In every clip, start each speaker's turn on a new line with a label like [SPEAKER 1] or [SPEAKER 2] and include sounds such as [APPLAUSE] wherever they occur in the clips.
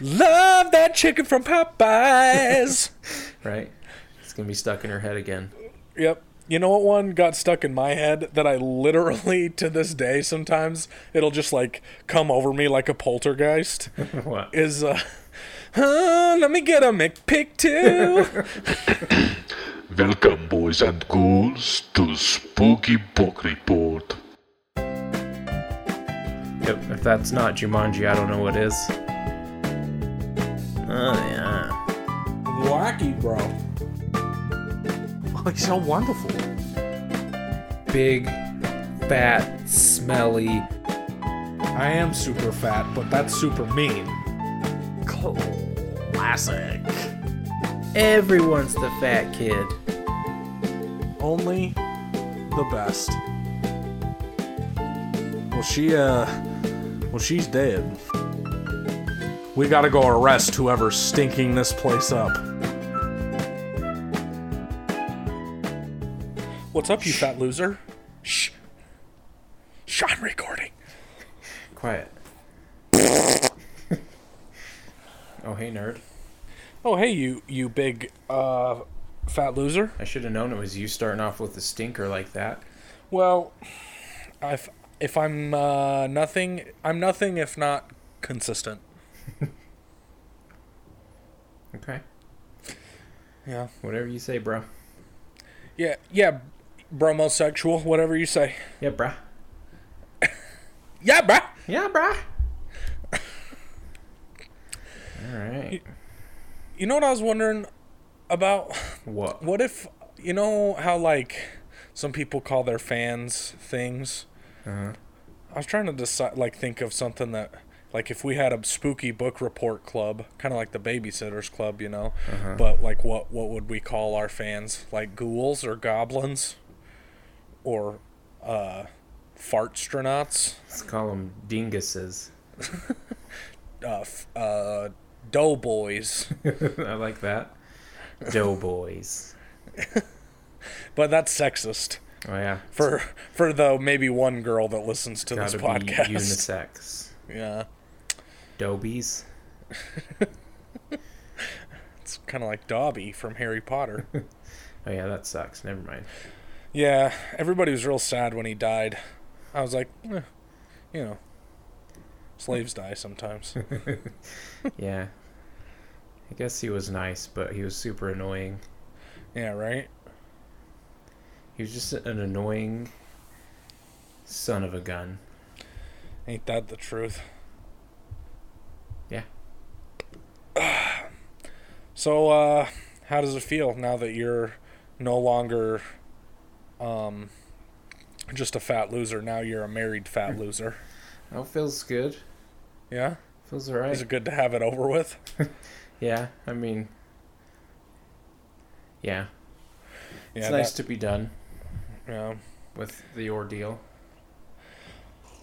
[SPEAKER 1] Love that chicken from Popeyes. [LAUGHS]
[SPEAKER 2] right? It's gonna be stuck in her head again.
[SPEAKER 1] yep. You know what one got stuck in my head that I literally [LAUGHS] to this day sometimes it'll just like come over me like a poltergeist [LAUGHS]
[SPEAKER 2] what?
[SPEAKER 1] is uh, uh let me get a McPick too.
[SPEAKER 3] Welcome, boys and ghouls, to Spooky Book Report.
[SPEAKER 2] Yep, if that's not Jumanji, I don't know what is. Oh yeah.
[SPEAKER 1] Wacky, bro.
[SPEAKER 4] Oh, he's so wonderful.
[SPEAKER 2] Big, fat, smelly.
[SPEAKER 1] I am super fat, but that's super mean.
[SPEAKER 4] Classic.
[SPEAKER 2] Everyone's the fat kid.
[SPEAKER 1] Only the best. Well, she, uh, well, she's dead. We gotta go arrest whoever's stinking this place up. What's up, you fat loser? Shh. Shh, I'm recording.
[SPEAKER 2] Quiet. oh hey nerd.
[SPEAKER 1] Oh, hey, you, you big, uh, fat loser.
[SPEAKER 2] I should have known it was you starting off with a stinker like that.
[SPEAKER 1] Well, if if I'm uh, nothing, I'm nothing if not consistent. [LAUGHS]
[SPEAKER 2] Okay.
[SPEAKER 1] Yeah.
[SPEAKER 2] Whatever you say, bro.
[SPEAKER 1] Yeah, yeah, bromosexual, whatever you say.
[SPEAKER 2] Yeah, bruh. [LAUGHS]
[SPEAKER 1] Yeah, bruh.
[SPEAKER 2] Yeah, bruh. [LAUGHS] Alright.
[SPEAKER 1] You know what I was wondering about?
[SPEAKER 2] What?
[SPEAKER 1] What if you know how like some people call their fans things?
[SPEAKER 2] Uh-huh.
[SPEAKER 1] I was trying to decide, like, think of something that, like, if we had a spooky book report club, kind of like the Babysitters Club, you know, but like, what what would we call our fans? Like ghouls or goblins, or uh, fartstronauts,
[SPEAKER 2] Let's call them dinguses. [LAUGHS]
[SPEAKER 1] uh, f- uh, doughboys. [LAUGHS]
[SPEAKER 2] I like that. Doughboys. [LAUGHS]
[SPEAKER 1] but that's sexist
[SPEAKER 2] Oh yeah.
[SPEAKER 1] for for the maybe one girl that listens to this
[SPEAKER 2] Gotta be
[SPEAKER 1] podcast.
[SPEAKER 2] unisex.
[SPEAKER 1] Yeah,
[SPEAKER 2] Dobies. [LAUGHS]
[SPEAKER 1] it's kind of like Dobby from Harry Potter. [LAUGHS]
[SPEAKER 2] Oh yeah, that sucks. Never mind.
[SPEAKER 1] Yeah, everybody was real sad when he died. I was like, eh, you know, slaves die sometimes. [LAUGHS]
[SPEAKER 2] Yeah. I guess he was nice, but he was super annoying.
[SPEAKER 1] yeah, right?
[SPEAKER 2] He was just an annoying son of a gun.
[SPEAKER 1] Ain't that the truth?
[SPEAKER 2] Yeah. [SIGHS]
[SPEAKER 1] So, uh, how does it feel now that you're no longer um, just a fat loser? Now you're a married fat loser.
[SPEAKER 2] That feels good.
[SPEAKER 1] Yeah?
[SPEAKER 2] Feels alright.
[SPEAKER 1] Is it good to have it over with? [LAUGHS]
[SPEAKER 2] Yeah, I mean, yeah,
[SPEAKER 1] Yeah,
[SPEAKER 2] it's nice
[SPEAKER 1] that-
[SPEAKER 2] to be done
[SPEAKER 1] yeah.
[SPEAKER 2] with the ordeal.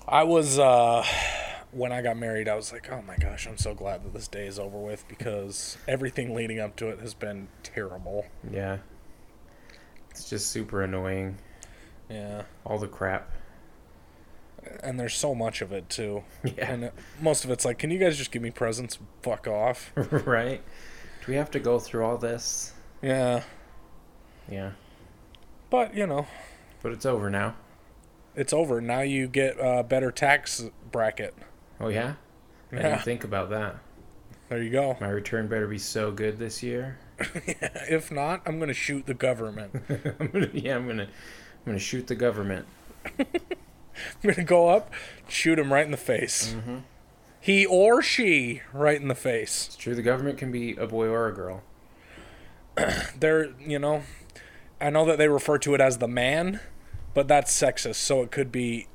[SPEAKER 1] I was uh when I got married, I was like, "Oh my gosh, I'm so glad that this day is over with because everything leading up to it has been terrible."
[SPEAKER 2] Yeah, it's just super annoying.
[SPEAKER 1] Yeah.
[SPEAKER 2] All the crap.
[SPEAKER 1] And there's so much of it too. [LAUGHS]
[SPEAKER 2] Yeah,
[SPEAKER 1] And it, most of it's like, "Can you guys just give me presents? Fuck off." [LAUGHS]
[SPEAKER 2] right. Do we have to go through all this?
[SPEAKER 1] Yeah.
[SPEAKER 2] Yeah,
[SPEAKER 1] But, you know,
[SPEAKER 2] but it's over now.
[SPEAKER 1] it's over. Now you get a better tax bracket.
[SPEAKER 2] Oh yeah, I
[SPEAKER 1] Yeah.
[SPEAKER 2] didn't think about that.
[SPEAKER 1] There you go.
[SPEAKER 2] My return better be so good this year. [LAUGHS]
[SPEAKER 1] If not, I'm going to shoot the government. [LAUGHS]
[SPEAKER 2] I'm gonna, yeah, I'm gonna, I'm gonna shoot the government. [LAUGHS]
[SPEAKER 1] I'm going to go up, shoot him right in the face.
[SPEAKER 2] Mm-hmm.
[SPEAKER 1] He or she right in the face.
[SPEAKER 2] It's true. The government can be a boy or a girl. [CLEARS THROAT]
[SPEAKER 1] they're you know i know that they refer to it as the man but that's sexist so it could be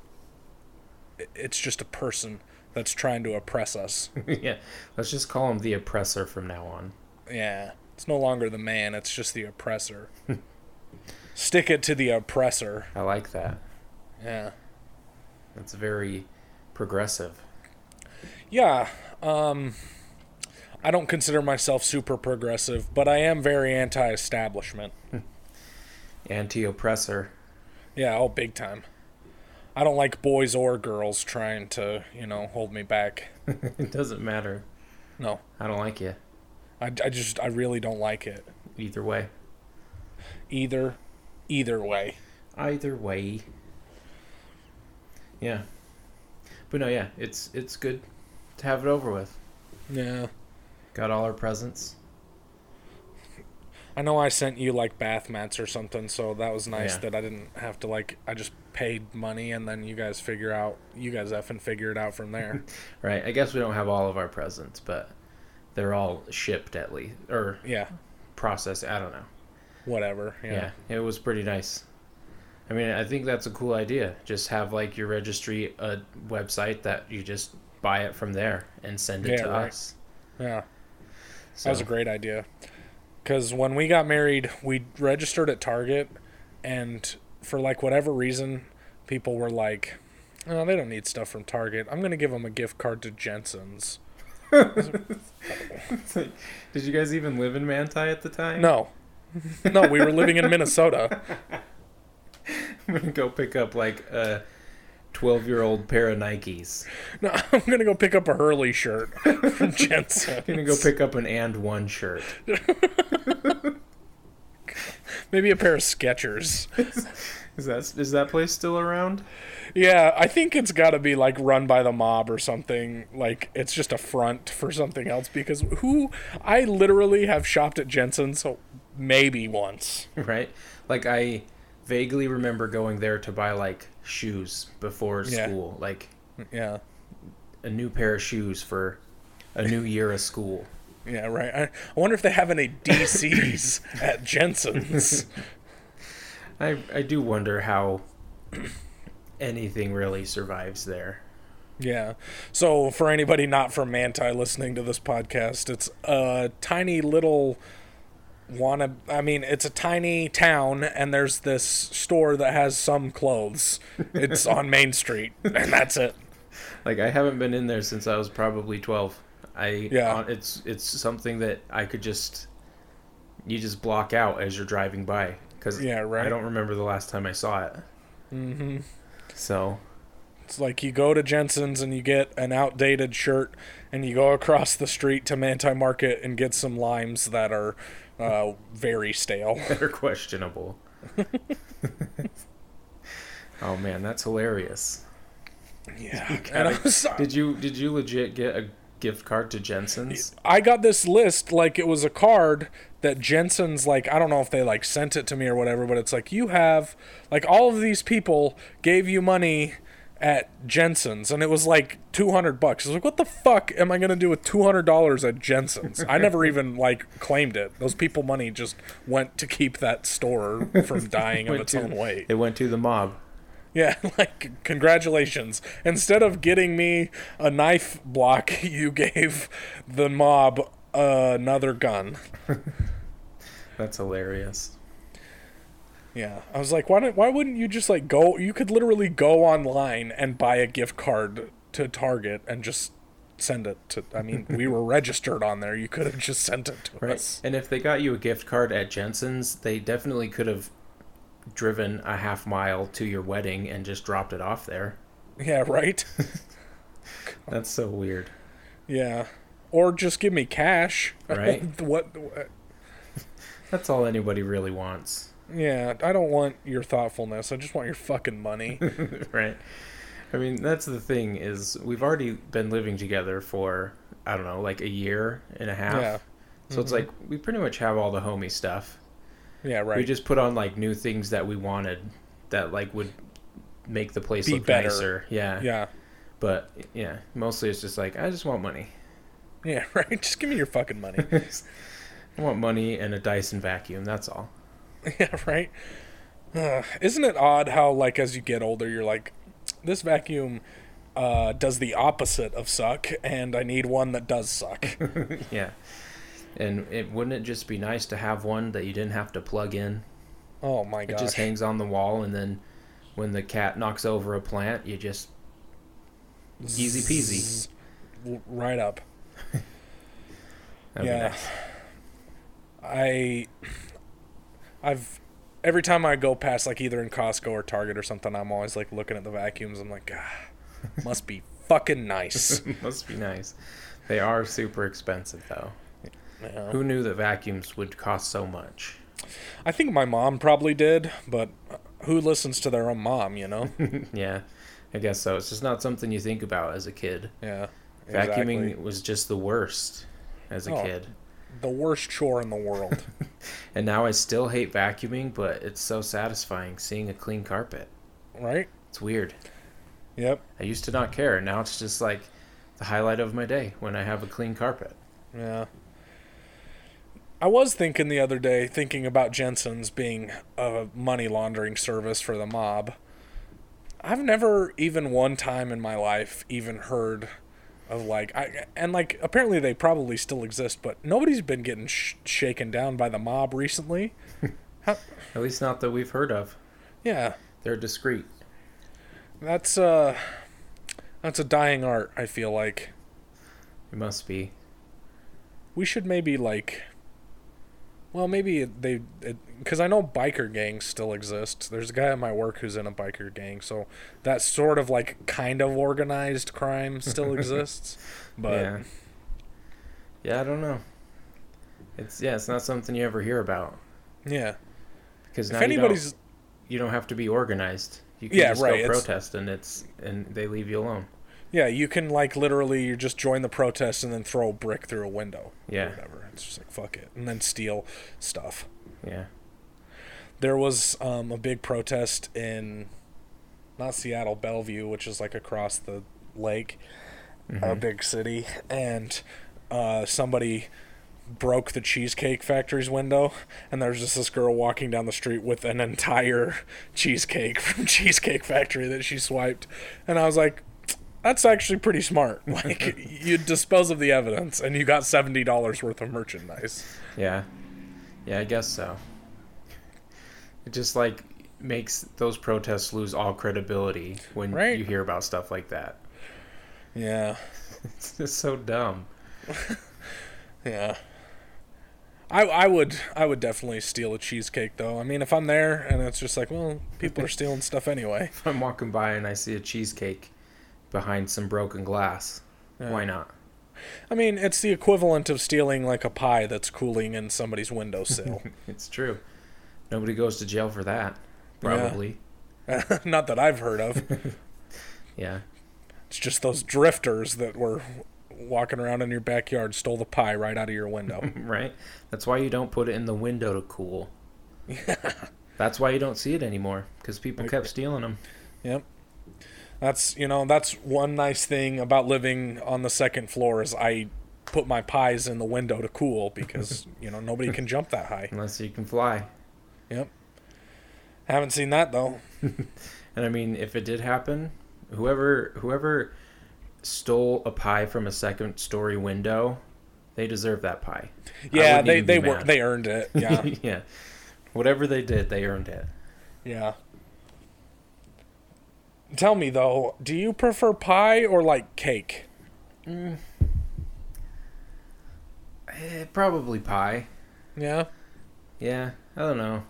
[SPEAKER 1] it's just a person that's trying to oppress us [LAUGHS]
[SPEAKER 2] yeah, let's just call him the oppressor from now on.
[SPEAKER 1] yeah it's no longer the man it's just the oppressor [LAUGHS] stick it to the oppressor
[SPEAKER 2] I like that.
[SPEAKER 1] yeah
[SPEAKER 2] That's very progressive.
[SPEAKER 1] yeah um i don't consider myself super progressive but i am very anti-establishment [LAUGHS]
[SPEAKER 2] Anti-oppressor.
[SPEAKER 1] yeah oh big time i don't like boys or girls trying to you know hold me back [LAUGHS]
[SPEAKER 2] it doesn't matter.
[SPEAKER 1] No,
[SPEAKER 2] I don't like you.
[SPEAKER 1] I, I just I really don't like it.
[SPEAKER 2] Either way.
[SPEAKER 1] Either, either way.
[SPEAKER 2] Either way. Yeah. But no, yeah, it's it's good to have it over with.
[SPEAKER 1] Yeah.
[SPEAKER 2] Got all our presents.
[SPEAKER 1] I know I sent you like bath mats or something, so that was nice
[SPEAKER 2] Yeah.
[SPEAKER 1] that I didn't have to like I just paid money and then you guys figure out you guys effing figure it out from there. [LAUGHS]
[SPEAKER 2] Right. I guess we don't have all of our presents, but they're all shipped at least or
[SPEAKER 1] yeah.
[SPEAKER 2] processed. I don't know.
[SPEAKER 1] Whatever.
[SPEAKER 2] Yeah.
[SPEAKER 1] Yeah.
[SPEAKER 2] it was pretty nice. I mean, I think that's a cool idea. Just have like your registry a website that you just buy it from there and send it
[SPEAKER 1] Yeah,
[SPEAKER 2] to
[SPEAKER 1] right.
[SPEAKER 2] us.
[SPEAKER 1] Yeah.
[SPEAKER 2] So,
[SPEAKER 1] That was a great idea. Because when we got married, we registered at Target, and for like whatever reason, people were like, "Oh, they don't need stuff from Target. I'm gonna give them a gift card to Jensen's." [LAUGHS]
[SPEAKER 2] Did you guys even live in Manti at the time?
[SPEAKER 1] No, no, we were living in Minnesota. [LAUGHS]
[SPEAKER 2] I'm gonna go pick up like a 12 year old pair of Nikes.
[SPEAKER 1] No, [LAUGHS] I'm gonna go pick up a Hurley shirt from Jensen.
[SPEAKER 2] I'm gonna go pick up an AND1 shirt.
[SPEAKER 1] Maybe a pair of Skechers. [LAUGHS]
[SPEAKER 2] Is that is that place still around?
[SPEAKER 1] Yeah, I think it's got to be like run by the mob or something. Like it's just a front for something else. Because who I literally have shopped at Jensen's maybe once. [LAUGHS]
[SPEAKER 2] Right? Like I vaguely remember going there to buy like shoes before
[SPEAKER 1] Yeah.
[SPEAKER 2] school, like
[SPEAKER 1] Yeah,
[SPEAKER 2] a new pair of shoes for a new year of school.
[SPEAKER 1] Yeah, right. I, I wonder if they have any DCs [COUGHS] at Jensen's.
[SPEAKER 2] I I do wonder how anything really survives there.
[SPEAKER 1] Yeah. So for anybody not from Manti listening to this podcast, it's a tiny little wanna I mean, it's a tiny town and there's this store that has some clothes. It's on Main Street and that's it.
[SPEAKER 2] Like I haven't been in there since I was probably 12. I
[SPEAKER 1] Yeah.
[SPEAKER 2] it's it's something that I could just you just block out as you're driving by cuz
[SPEAKER 1] Yeah, right.
[SPEAKER 2] I don't remember the last time I saw it.
[SPEAKER 1] Mm-hmm.
[SPEAKER 2] So,
[SPEAKER 1] It's like you go to Jensen's and you get an outdated shirt and you go across the street to Manti Market and get some limes that are uh, very stale. [LAUGHS]
[SPEAKER 2] they're questionable. [LAUGHS] oh man, that's hilarious.
[SPEAKER 1] Yeah. Was
[SPEAKER 2] Did you did you legit get a gift card to Jensen's?
[SPEAKER 1] I got this list like it was a card that Jensen's like I don't know if they like sent it to me or whatever, but it's like you have like all of these people gave you money at Jensen's and it was like 200 bucks. I was like what the fuck am I going to do with $200 at Jensen's? I never [LAUGHS] even like claimed it. Those people money just went to keep that store from dying of its
[SPEAKER 2] to-
[SPEAKER 1] own weight.
[SPEAKER 2] It went to the mob.
[SPEAKER 1] Yeah, [LAUGHS] like congratulations. Instead of getting me a knife block, [LAUGHS] you gave the mob another gun. [LAUGHS]
[SPEAKER 2] That's hilarious.
[SPEAKER 1] Yeah, I was like, why don't, why wouldn't you just like go? You could literally go online and buy a gift card to Target and just send it to. I mean, we were registered on there. You could have just sent it to
[SPEAKER 2] Right.
[SPEAKER 1] us.
[SPEAKER 2] And if they got you a gift card at Jensen's, they definitely could have driven a half mile to your wedding and just dropped it off there.
[SPEAKER 1] Yeah, right. [LAUGHS]
[SPEAKER 2] That's so weird.
[SPEAKER 1] Yeah, or just give me cash.
[SPEAKER 2] Right. [LAUGHS]
[SPEAKER 1] what, what? [LAUGHS]
[SPEAKER 2] That's all anybody really wants.
[SPEAKER 1] Yeah, I don't want your thoughtfulness. I just want your fucking money.
[SPEAKER 2] right. I mean, that's the thing is we've already been living together for I don't know, like a year and a half.
[SPEAKER 1] Yeah.
[SPEAKER 2] So it's mm-hmm. like we pretty much have all the homie stuff.
[SPEAKER 1] Yeah, right.
[SPEAKER 2] We just put on like new things that we wanted that like would make the place
[SPEAKER 1] Be
[SPEAKER 2] look
[SPEAKER 1] better.
[SPEAKER 2] nicer. Yeah.
[SPEAKER 1] yeah.
[SPEAKER 2] But yeah, mostly it's just like I just want money.
[SPEAKER 1] Yeah, [LAUGHS] right. Just give me your fucking money. [LAUGHS]
[SPEAKER 2] I want money and a Dyson vacuum. That's all. [LAUGHS]
[SPEAKER 1] yeah, right. Uh, isn't it odd how like as you get older, you're like, this vacuum uh, does the opposite of suck, and I need one that does suck.
[SPEAKER 2] Yeah. And it wouldn't it just be nice to have one that you didn't have to plug in?
[SPEAKER 1] oh my
[SPEAKER 2] god.
[SPEAKER 1] It
[SPEAKER 2] just hangs on the wall, and then when the cat knocks over a plant, you just easy peasy.
[SPEAKER 1] Right up. Yeah.
[SPEAKER 2] nice.
[SPEAKER 1] I, I've every time I go past like either in Costco or Target or something, I'm always like looking at the vacuums. I'm like, ah, must be fucking nice. [LAUGHS]
[SPEAKER 2] Must be nice. They are super expensive though.
[SPEAKER 1] Yeah.
[SPEAKER 2] Who knew that vacuums would cost so much?
[SPEAKER 1] I think my mom probably did, but who listens to their own mom, you know? [LAUGHS]
[SPEAKER 2] yeah, I guess so. It's just not something you think about as a kid.
[SPEAKER 1] Yeah.
[SPEAKER 2] Vacuuming was just the worst as a
[SPEAKER 1] Oh.
[SPEAKER 2] kid.
[SPEAKER 1] the worst chore in the world. [LAUGHS]
[SPEAKER 2] And now I still hate vacuuming, but it's so satisfying seeing a clean carpet.
[SPEAKER 1] right?
[SPEAKER 2] It's weird.
[SPEAKER 1] Yep.
[SPEAKER 2] I used to not care. Now it's just like the highlight of my day when I have a clean carpet.
[SPEAKER 1] Yeah. I was thinking the other day, thinking about Jensen's being a money laundering service for the mob. I've never even one time in my life even heard of like I and like apparently they probably still exist, but nobody's been getting sh- shaken down by the mob recently. [LAUGHS]
[SPEAKER 2] At least not that we've heard of.
[SPEAKER 1] Yeah,
[SPEAKER 2] They're discreet.
[SPEAKER 1] that's uh that's a dying art, I feel like.
[SPEAKER 2] It must be.
[SPEAKER 1] We should maybe like well, maybe they because I know biker gangs still exist. There's a guy at my work who's in a biker gang, so that sort of like kind of organized crime still [LAUGHS] exists. But
[SPEAKER 2] yeah. Yeah, I don't know. It's yeah, it's not something you ever hear about
[SPEAKER 1] yeah,
[SPEAKER 2] because
[SPEAKER 1] if
[SPEAKER 2] now you don't,
[SPEAKER 1] anybody's
[SPEAKER 2] you don't have to be organized. You can
[SPEAKER 1] Yeah,
[SPEAKER 2] just
[SPEAKER 1] right,
[SPEAKER 2] go protest and it's and they leave you alone.
[SPEAKER 1] Yeah, you can like literally you just join the protest and then throw a brick through a window. or
[SPEAKER 2] Yeah.
[SPEAKER 1] whatever. It's just like fuck it, and then steal stuff.
[SPEAKER 2] Yeah.
[SPEAKER 1] There was um, a big protest in not Seattle, Bellevue, which is like across the lake, a big city, and uh, somebody broke the cheesecake factory's window, and there's just this girl walking down the street with an entire [LAUGHS] cheesecake from Cheesecake Factory that she swiped, and I was like. That's actually pretty smart. [LAUGHS] Like you dispose of the evidence, and you got seventy dollars worth of merchandise.
[SPEAKER 2] Yeah. Yeah, I guess so. It just like makes those protests lose all credibility when
[SPEAKER 1] Right.
[SPEAKER 2] you hear about stuff like that.
[SPEAKER 1] Yeah, [LAUGHS]
[SPEAKER 2] It's just so dumb. [LAUGHS]
[SPEAKER 1] Yeah. I I would I would definitely steal a cheesecake though. I mean, if I'm there and it's just like, well, people are stealing stuff anyway.
[SPEAKER 2] If I'm walking by and I see a cheesecake behind some broken glass,
[SPEAKER 1] Yeah.
[SPEAKER 2] why not?
[SPEAKER 1] I mean, it's the equivalent of stealing like a pie that's cooling in somebody's windowsill. [LAUGHS]
[SPEAKER 2] It's true. Nobody goes to jail for that.
[SPEAKER 1] Yeah.
[SPEAKER 2] Probably. [LAUGHS]
[SPEAKER 1] Not that I've heard of. [LAUGHS]
[SPEAKER 2] Yeah.
[SPEAKER 1] It's just those drifters that were walking around in your backyard stole the pie right out of your window.
[SPEAKER 2] Right? That's why you don't put it in the window to cool. Yeah. That's why you don't see it anymore because people kept stealing them.
[SPEAKER 1] Yep. That's you know that's one nice thing about living on the second floor is I put my pies in the window to cool because [LAUGHS] you know nobody can jump that high.
[SPEAKER 2] Unless you can fly.
[SPEAKER 1] Yep. Haven't seen that though. [LAUGHS]
[SPEAKER 2] And I mean, if it did happen, whoever whoever stole a pie from a second story window, they deserve that pie.
[SPEAKER 1] Yeah, they they were
[SPEAKER 2] mad.
[SPEAKER 1] they earned it. Yeah. [LAUGHS]
[SPEAKER 2] yeah. Whatever they did, they earned it.
[SPEAKER 1] yeah. Tell me though, do you prefer pie or like cake?
[SPEAKER 2] Eh, probably pie.
[SPEAKER 1] Yeah.
[SPEAKER 2] Yeah, I don't know.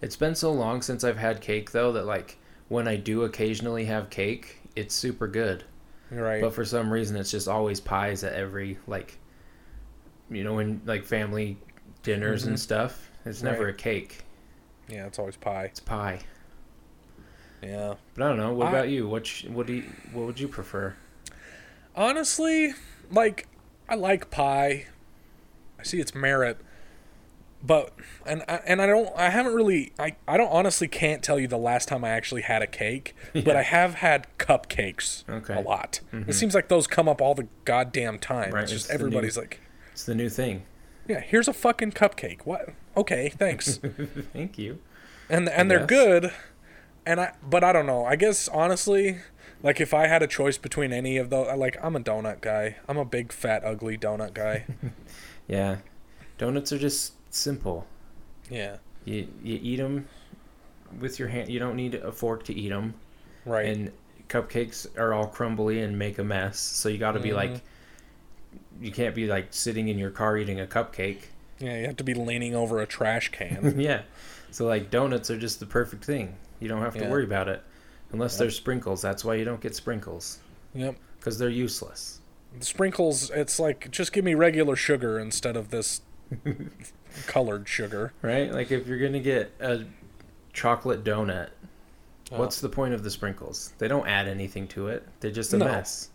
[SPEAKER 2] It's been so long since I've had cake though that like when I do occasionally have cake, it's super good.
[SPEAKER 1] Right.
[SPEAKER 2] But for some reason it's just always pies at every like you know, when like family dinners and stuff. It's never
[SPEAKER 1] Mm-hmm. Right.
[SPEAKER 2] a cake.
[SPEAKER 1] yeah, it's always pie.
[SPEAKER 2] It's pie.
[SPEAKER 1] Yeah.
[SPEAKER 2] But I don't know. What
[SPEAKER 1] I-
[SPEAKER 2] about you? What sh- what do you, what would you prefer?
[SPEAKER 1] Honestly, like I like pie. I see its merit. But and I, and I don't I haven't really I, I don't honestly can't tell you the last time I actually had a cake, [LAUGHS] but I have had cupcakes
[SPEAKER 2] Okay.
[SPEAKER 1] a lot. It mm-hmm. seems like those come up all the goddamn time.
[SPEAKER 2] Right,
[SPEAKER 1] It's just
[SPEAKER 2] it's new-
[SPEAKER 1] everybody's like,
[SPEAKER 2] It's the new thing.
[SPEAKER 1] "Yeah, here's a fucking cupcake." What? Okay, thanks. [LAUGHS]
[SPEAKER 2] Thank you.
[SPEAKER 1] and and they're good and i but i don't know i guess honestly like if i had a choice between any of those like i'm a donut guy i'm a big fat ugly donut guy [LAUGHS]
[SPEAKER 2] Yeah. Donuts are just simple.
[SPEAKER 1] yeah
[SPEAKER 2] You you eat them with your hand. You don't need a fork to eat them.
[SPEAKER 1] right
[SPEAKER 2] And cupcakes are all crumbly and make a mess. So you got to be like,
[SPEAKER 1] Mm-hmm.
[SPEAKER 2] you can't be like sitting in your car eating a cupcake.
[SPEAKER 1] yeah you have to be leaning over a trash can [LAUGHS]
[SPEAKER 2] yeah. So like donuts are just the perfect thing. You don't have to
[SPEAKER 1] Yeah.
[SPEAKER 2] worry about it, unless
[SPEAKER 1] Yep.
[SPEAKER 2] there's sprinkles. That's why you don't get sprinkles
[SPEAKER 1] yep
[SPEAKER 2] because they're useless.
[SPEAKER 1] The sprinkles, it's like just give me regular sugar instead of this [LAUGHS] colored sugar.
[SPEAKER 2] Right? Like if you're gonna get a chocolate donut,
[SPEAKER 1] Oh.
[SPEAKER 2] what's the point of the sprinkles? They don't add anything to it. They're just a
[SPEAKER 1] No.
[SPEAKER 2] mess.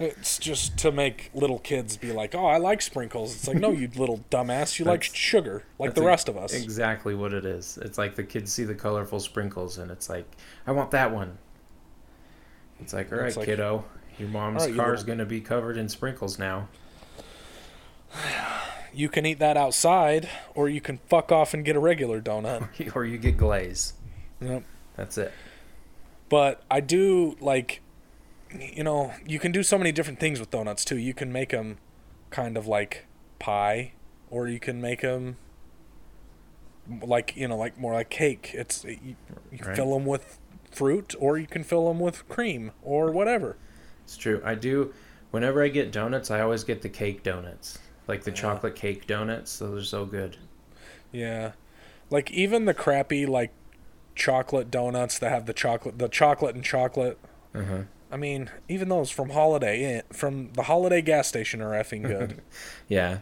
[SPEAKER 1] It's just to make little kids be like, "Oh, I like sprinkles." It's like, "No, you [LAUGHS] little dumbass. You like sugar, like the rest of us."
[SPEAKER 2] Exactly what it is. It's like the kids see the colorful sprinkles and it's like, I want that one. It's like, all right,
[SPEAKER 1] like,
[SPEAKER 2] kiddo, your mom's
[SPEAKER 1] "All right,
[SPEAKER 2] car's gonna be covered in sprinkles now. [SIGHS]
[SPEAKER 1] You can eat that outside, or you can fuck off and get a regular donut. [LAUGHS]
[SPEAKER 2] or you get glaze.
[SPEAKER 1] Yep.
[SPEAKER 2] That's it.
[SPEAKER 1] But I do like, you know, you can do so many different things with donuts too. You can make them kind of like pie, or you can make them like you know, like more like cake. It's you, you
[SPEAKER 2] Right.
[SPEAKER 1] fill them with fruit, or you can fill them with cream, or whatever.
[SPEAKER 2] It's true. I do. Whenever I get donuts, I always get the cake donuts, like the
[SPEAKER 1] Yeah.
[SPEAKER 2] chocolate cake donuts. Those are so good.
[SPEAKER 1] Yeah, like even the crappy like chocolate donuts that have the chocolate, the chocolate and chocolate.
[SPEAKER 2] Uh huh.
[SPEAKER 1] I mean, even those from Holiday Inn, from the Holiday gas station are effing good. [LAUGHS]
[SPEAKER 2] Yeah.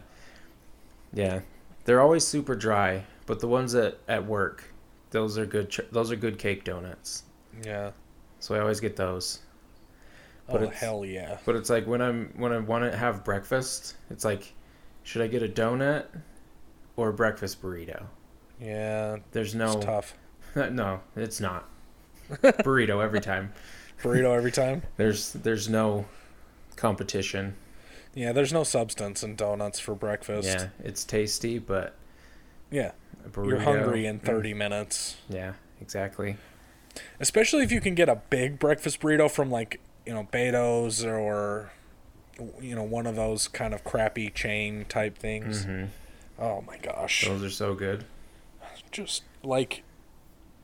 [SPEAKER 2] Yeah. They're always super dry, but the ones at at work, those are good. Those are good cake donuts.
[SPEAKER 1] yeah.
[SPEAKER 2] So I always get those. But
[SPEAKER 1] oh hell yeah.
[SPEAKER 2] But it's like when I'm when I want to have breakfast, it's like, should I get a donut or a breakfast burrito?
[SPEAKER 1] Yeah,
[SPEAKER 2] There's
[SPEAKER 1] it's
[SPEAKER 2] no
[SPEAKER 1] tough. [LAUGHS]
[SPEAKER 2] no, it's not [LAUGHS] burrito every time.
[SPEAKER 1] Burrito every time. [LAUGHS]
[SPEAKER 2] There's there's no competition.
[SPEAKER 1] Yeah, there's no substance in donuts for breakfast.
[SPEAKER 2] Yeah, it's tasty, but
[SPEAKER 1] Yeah, you're hungry in
[SPEAKER 2] mm,
[SPEAKER 1] 30 minutes.
[SPEAKER 2] Yeah, exactly.
[SPEAKER 1] Especially if you can get a big breakfast burrito from like, you know, Beto's or you know, one of those kind of crappy chain type things.
[SPEAKER 2] hmm
[SPEAKER 1] Oh my gosh.
[SPEAKER 2] Those are so good.
[SPEAKER 1] just like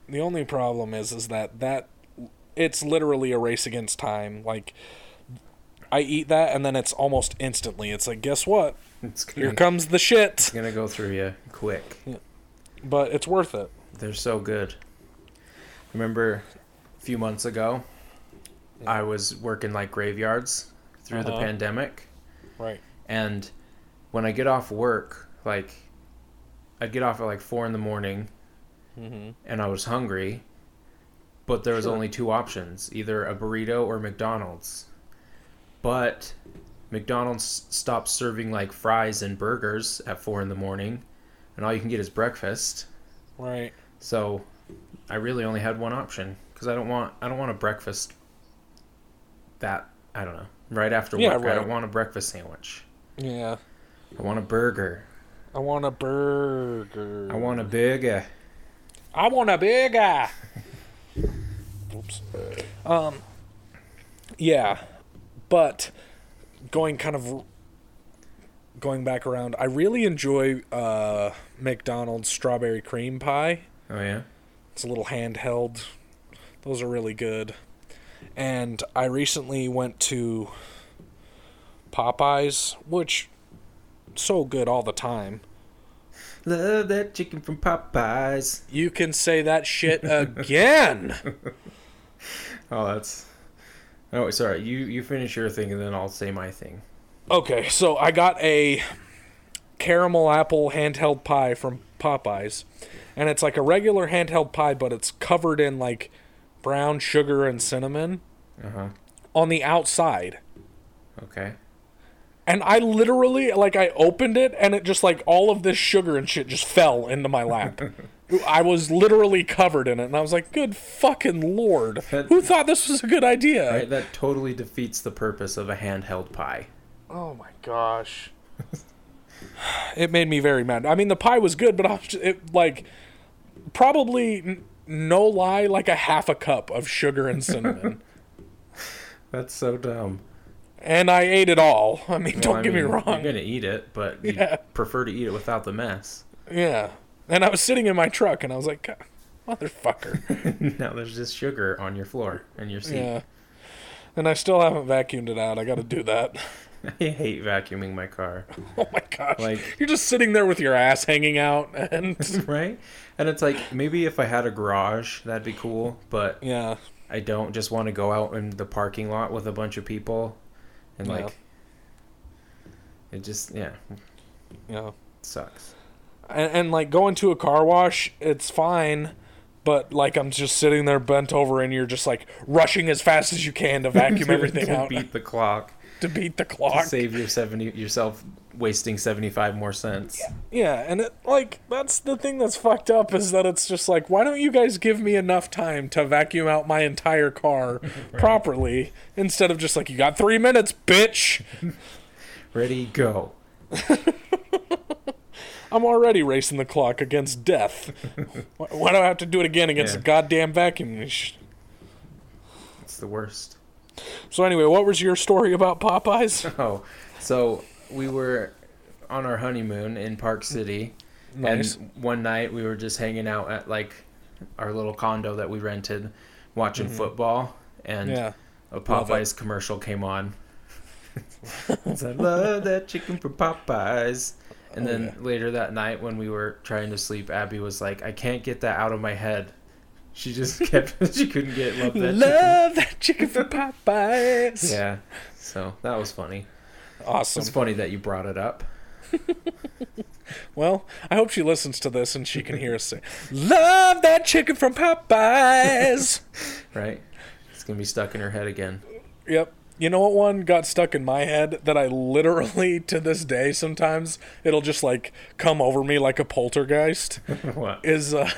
[SPEAKER 1] the only problem is is that that it's literally a race against time like i eat that and then it's almost instantly it's like guess what
[SPEAKER 2] It's
[SPEAKER 1] here
[SPEAKER 2] gonna,
[SPEAKER 1] comes the shit
[SPEAKER 2] it's gonna go through you quick. Yeah.
[SPEAKER 1] but it's worth it
[SPEAKER 2] They're so good. Remember a few months ago, I was working like graveyards through the
[SPEAKER 1] Uh-huh.
[SPEAKER 2] pandemic.
[SPEAKER 1] right
[SPEAKER 2] And when I get off work, like, I'd get off at like four in the morning
[SPEAKER 1] mm-hmm.
[SPEAKER 2] and I was hungry, but there was
[SPEAKER 1] Sure.
[SPEAKER 2] only two options either a burrito or McDonald's. But McDonald's stopped serving like fries and burgers at four in the morning, and all you can get is breakfast.
[SPEAKER 1] right
[SPEAKER 2] So I really only had one option because I don't want I don't want a breakfast that I don't know right after
[SPEAKER 1] Yeah,
[SPEAKER 2] work. I don't want a breakfast sandwich.
[SPEAKER 1] yeah
[SPEAKER 2] I want a burger.
[SPEAKER 1] i want a burger
[SPEAKER 2] I want a burger.
[SPEAKER 1] i want a burger [LAUGHS] oops um yeah but going kind of going back around i really enjoy uh mcdonald's strawberry cream pie.
[SPEAKER 2] Oh yeah.
[SPEAKER 1] it's a little handheld. Those are really good. And i recently went to popeyes which so good all the time.
[SPEAKER 2] Love that chicken from Popeyes.
[SPEAKER 1] you can say that shit again [LAUGHS] [LAUGHS]
[SPEAKER 2] Oh, that's. Oh, sorry. You you finish your thing and then I'll say my thing.
[SPEAKER 1] Okay, so I got a caramel apple handheld pie from Popeyes. And it's like a regular handheld pie, but it's covered in like brown sugar and cinnamon
[SPEAKER 2] Uh huh.
[SPEAKER 1] on the outside.
[SPEAKER 2] Okay.
[SPEAKER 1] And I literally like I opened it and it just like all of this sugar and shit just fell into my lap. [LAUGHS] I was literally covered in it and I was like, "Good fucking lord. Who thought this was a good idea?"
[SPEAKER 2] Right. That totally defeats the purpose of a handheld pie.
[SPEAKER 1] Oh my gosh. [SIGHS] it made me very mad. I mean, the pie was good, but I was just, it, like, probably, n- no lie, like a half a cup of sugar and cinnamon. [LAUGHS]
[SPEAKER 2] That's so dumb.
[SPEAKER 1] and I ate it all. I mean,
[SPEAKER 2] Well,
[SPEAKER 1] don't
[SPEAKER 2] I
[SPEAKER 1] get
[SPEAKER 2] mean,
[SPEAKER 1] me wrong.
[SPEAKER 2] gonna eat it, but you [LAUGHS]
[SPEAKER 1] Yeah.
[SPEAKER 2] prefer to eat it without the mess.
[SPEAKER 1] Yeah. And I was sitting in my truck and I was like, motherfucker. [LAUGHS]
[SPEAKER 2] now there's just sugar on your floor and your seat.
[SPEAKER 1] yeah. And I still haven't vacuumed it out. I got to do that. [LAUGHS]
[SPEAKER 2] I hate vacuuming my car. [LAUGHS]
[SPEAKER 1] Oh my gosh.
[SPEAKER 2] Like-
[SPEAKER 1] You're just sitting there with your ass hanging out and.
[SPEAKER 2] right? And it's like maybe if I had a garage, that'd be cool, but
[SPEAKER 1] yeah.
[SPEAKER 2] I don't just want to go out in the parking lot with a bunch of people and
[SPEAKER 1] Yeah.
[SPEAKER 2] like it just yeah
[SPEAKER 1] Yeah.
[SPEAKER 2] sucks.
[SPEAKER 1] And, and like going to a car wash it's fine but like i'm just sitting there bent over and you're just like rushing as fast as you can to [LAUGHS] vacuum everything
[SPEAKER 2] to
[SPEAKER 1] out
[SPEAKER 2] beat the clock
[SPEAKER 1] to beat the clock.
[SPEAKER 2] to save your 70 yourself wasting 75 more cents.
[SPEAKER 1] yeah and it like that's the thing that's fucked up is that it's just like why don't you guys give me enough time to vacuum out my entire car [LAUGHS] properly instead of just like you got three minutes bitch [LAUGHS]
[SPEAKER 2] Ready go.
[SPEAKER 1] I'm already racing the clock against death [LAUGHS] why, do i have to do it again against
[SPEAKER 2] Yeah.
[SPEAKER 1] a goddamn vacuum machine?
[SPEAKER 2] It's the worst.
[SPEAKER 1] so anyway what was your story about popeyes [LAUGHS]
[SPEAKER 2] Oh, so we were on our honeymoon in Park City,
[SPEAKER 1] Nice.
[SPEAKER 2] and one night we were just hanging out at like our little condo that we rented, watching football, and
[SPEAKER 1] Mm-hmm. yeah
[SPEAKER 2] a Popeyes commercial came on. [LAUGHS] I love that chicken from Popeyes. And
[SPEAKER 1] Oh,
[SPEAKER 2] then
[SPEAKER 1] yeah.
[SPEAKER 2] later that night, when we were trying to sleep, Abby was like, "I can't get that out of my head." She just [LAUGHS] kept. [LAUGHS] she couldn't get love that chicken.
[SPEAKER 1] Love that chicken from Popeyes.
[SPEAKER 2] Yeah. So that was funny.
[SPEAKER 1] Awesome.
[SPEAKER 2] It's funny that you brought it up. [LAUGHS]
[SPEAKER 1] Well, I hope she listens to this and she can hear us say, Love that chicken from Popeyes.
[SPEAKER 2] right? It's gonna be stuck in her head again.
[SPEAKER 1] yep. You know what one got stuck in my head that I literally, [LAUGHS] to this day, sometimes it'll just like come over me like a poltergeist? [LAUGHS]
[SPEAKER 2] what?
[SPEAKER 1] Is, uh,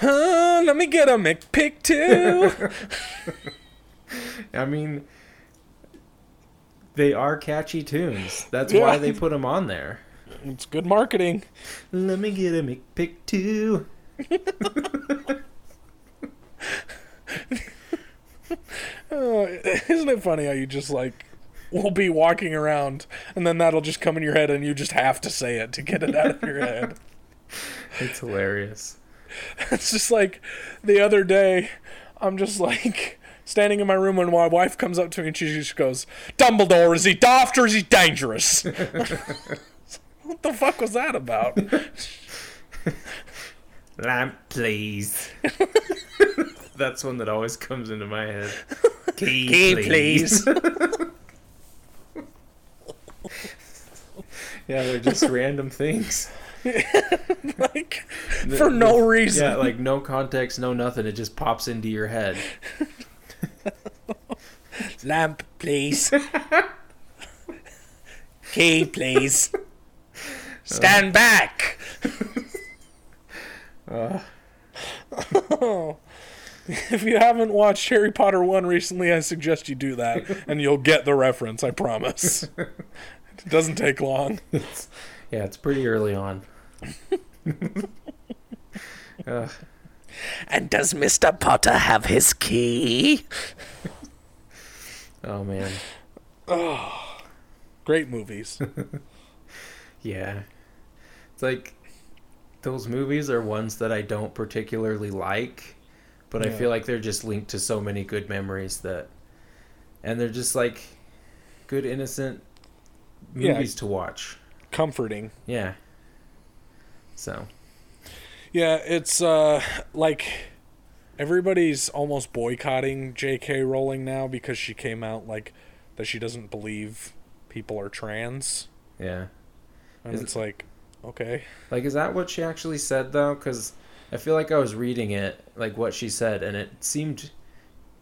[SPEAKER 1] huh, let me get a McPick too. [LAUGHS]
[SPEAKER 2] I mean, they are catchy tunes. That's
[SPEAKER 1] Yeah.
[SPEAKER 2] why they put them on there.
[SPEAKER 1] it's good marketing.
[SPEAKER 2] Let me get a McPick too.
[SPEAKER 1] Uh, [LAUGHS] isn't it funny how you just like will be walking around and then that'll just come in your head and you just have to say it to get it out of your head. [LAUGHS]
[SPEAKER 2] It's hilarious. [LAUGHS]
[SPEAKER 1] It's just like the other day, I'm just like standing in my room when my wife comes up to me and she just goes, Dumbledore, is he daft or is he dangerous? what the fuck was that about?
[SPEAKER 2] Lamp, please. That's one that always comes into my head. [LAUGHS] Key,
[SPEAKER 1] Key,
[SPEAKER 2] please. [LAUGHS] yeah, they're just random things. [LAUGHS]
[SPEAKER 1] like, for no reason.
[SPEAKER 2] Yeah, like no context, no nothing. It just pops into your head.
[SPEAKER 1] Lamp, please. Key, please. Stand back.
[SPEAKER 2] Uh, [LAUGHS]
[SPEAKER 1] If you haven't watched Harry Potter 1 recently, I suggest you do that, [LAUGHS] and you'll get the reference, I promise. [LAUGHS] It doesn't take long.
[SPEAKER 2] yeah, it's pretty early on. Ugh.
[SPEAKER 1] And does Mr. Potter have his key?
[SPEAKER 2] oh man, Oh. [SIGHS]
[SPEAKER 1] Great movies.
[SPEAKER 2] yeah. It's like those movies are ones that I don't particularly like, but I feel like they're just linked to so many good memories that, and they're just like good innocent
[SPEAKER 1] Yeah.
[SPEAKER 2] movies to watch.
[SPEAKER 1] Comforting.
[SPEAKER 2] Yeah. So
[SPEAKER 1] Yeah, it's uh like everybody's almost boycotting J.K. Rowling now because she came out like that she doesn't believe people are trans,
[SPEAKER 2] yeah.
[SPEAKER 1] and
[SPEAKER 2] Is-
[SPEAKER 1] it's like, okay,
[SPEAKER 2] Like, is that what she actually said though? Because I feel like I was reading it, like what she said, and it seemed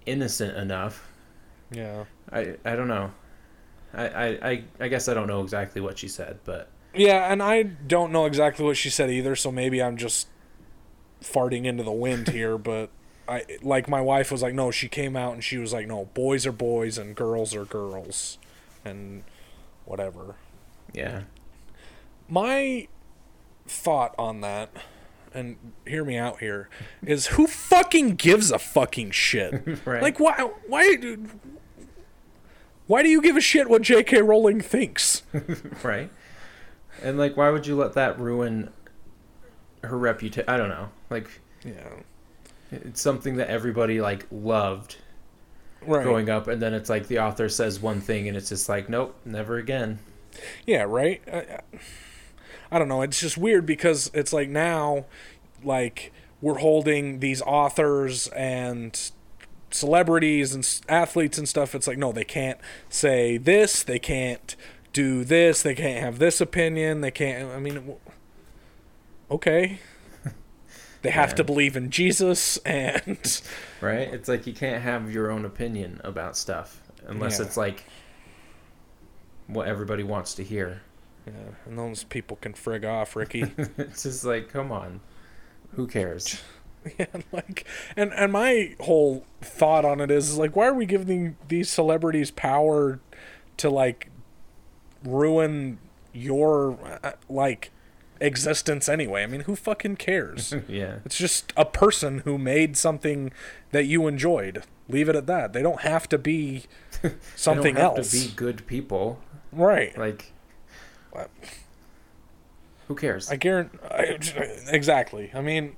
[SPEAKER 2] innocent enough.
[SPEAKER 1] yeah,
[SPEAKER 2] I I don't know. I I I, I guess I don't know exactly what she said, but
[SPEAKER 1] yeah, and I don't know exactly what she said either, so maybe I'm just farting into the wind here, [LAUGHS] but. I like my wife was like no she came out and she was like no boys are boys and girls are girls and whatever
[SPEAKER 2] yeah,
[SPEAKER 1] my thought on that and hear me out here is who fucking gives a fucking shit [LAUGHS]
[SPEAKER 2] right.
[SPEAKER 1] like why why why do you give a shit what jk rowling thinks [LAUGHS]
[SPEAKER 2] right. And like, why would you let that ruin her reputation? I don't know. Like,
[SPEAKER 1] yeah
[SPEAKER 2] it's something that everybody like loved
[SPEAKER 1] right
[SPEAKER 2] growing up, and then it's like the author says one thing, and it's just like, nope, never again.
[SPEAKER 1] yeah right I, I don't know it's just weird because it's like now like we're holding these authors and celebrities and athletes and stuff, it's like no, they can't say this, they can't do this, they can't have this opinion, they can't. I mean, okay. [LAUGHS] They have to believe in Jesus and [LAUGHS]
[SPEAKER 2] right? It's like you can't have your own opinion about stuff unless
[SPEAKER 1] Yeah.
[SPEAKER 2] it's like what everybody wants to hear.
[SPEAKER 1] Yeah, and those people can frig off, Ricky. [LAUGHS]
[SPEAKER 2] it's just like, come on, who cares? [LAUGHS]
[SPEAKER 1] Yeah, like, and and my whole thought on it is, is like, why are we giving these celebrities power to like ruin your uh, like existence anyway? I mean, who fucking cares? [LAUGHS]
[SPEAKER 2] yeah,
[SPEAKER 1] it's just a person who made something that you enjoyed. Leave it at that. They don't have to be something
[SPEAKER 2] they don't have
[SPEAKER 1] else,
[SPEAKER 2] to be good people.
[SPEAKER 1] right?
[SPEAKER 2] Like,
[SPEAKER 1] What?
[SPEAKER 2] who cares?
[SPEAKER 1] I guarantee. I, exactly. I mean,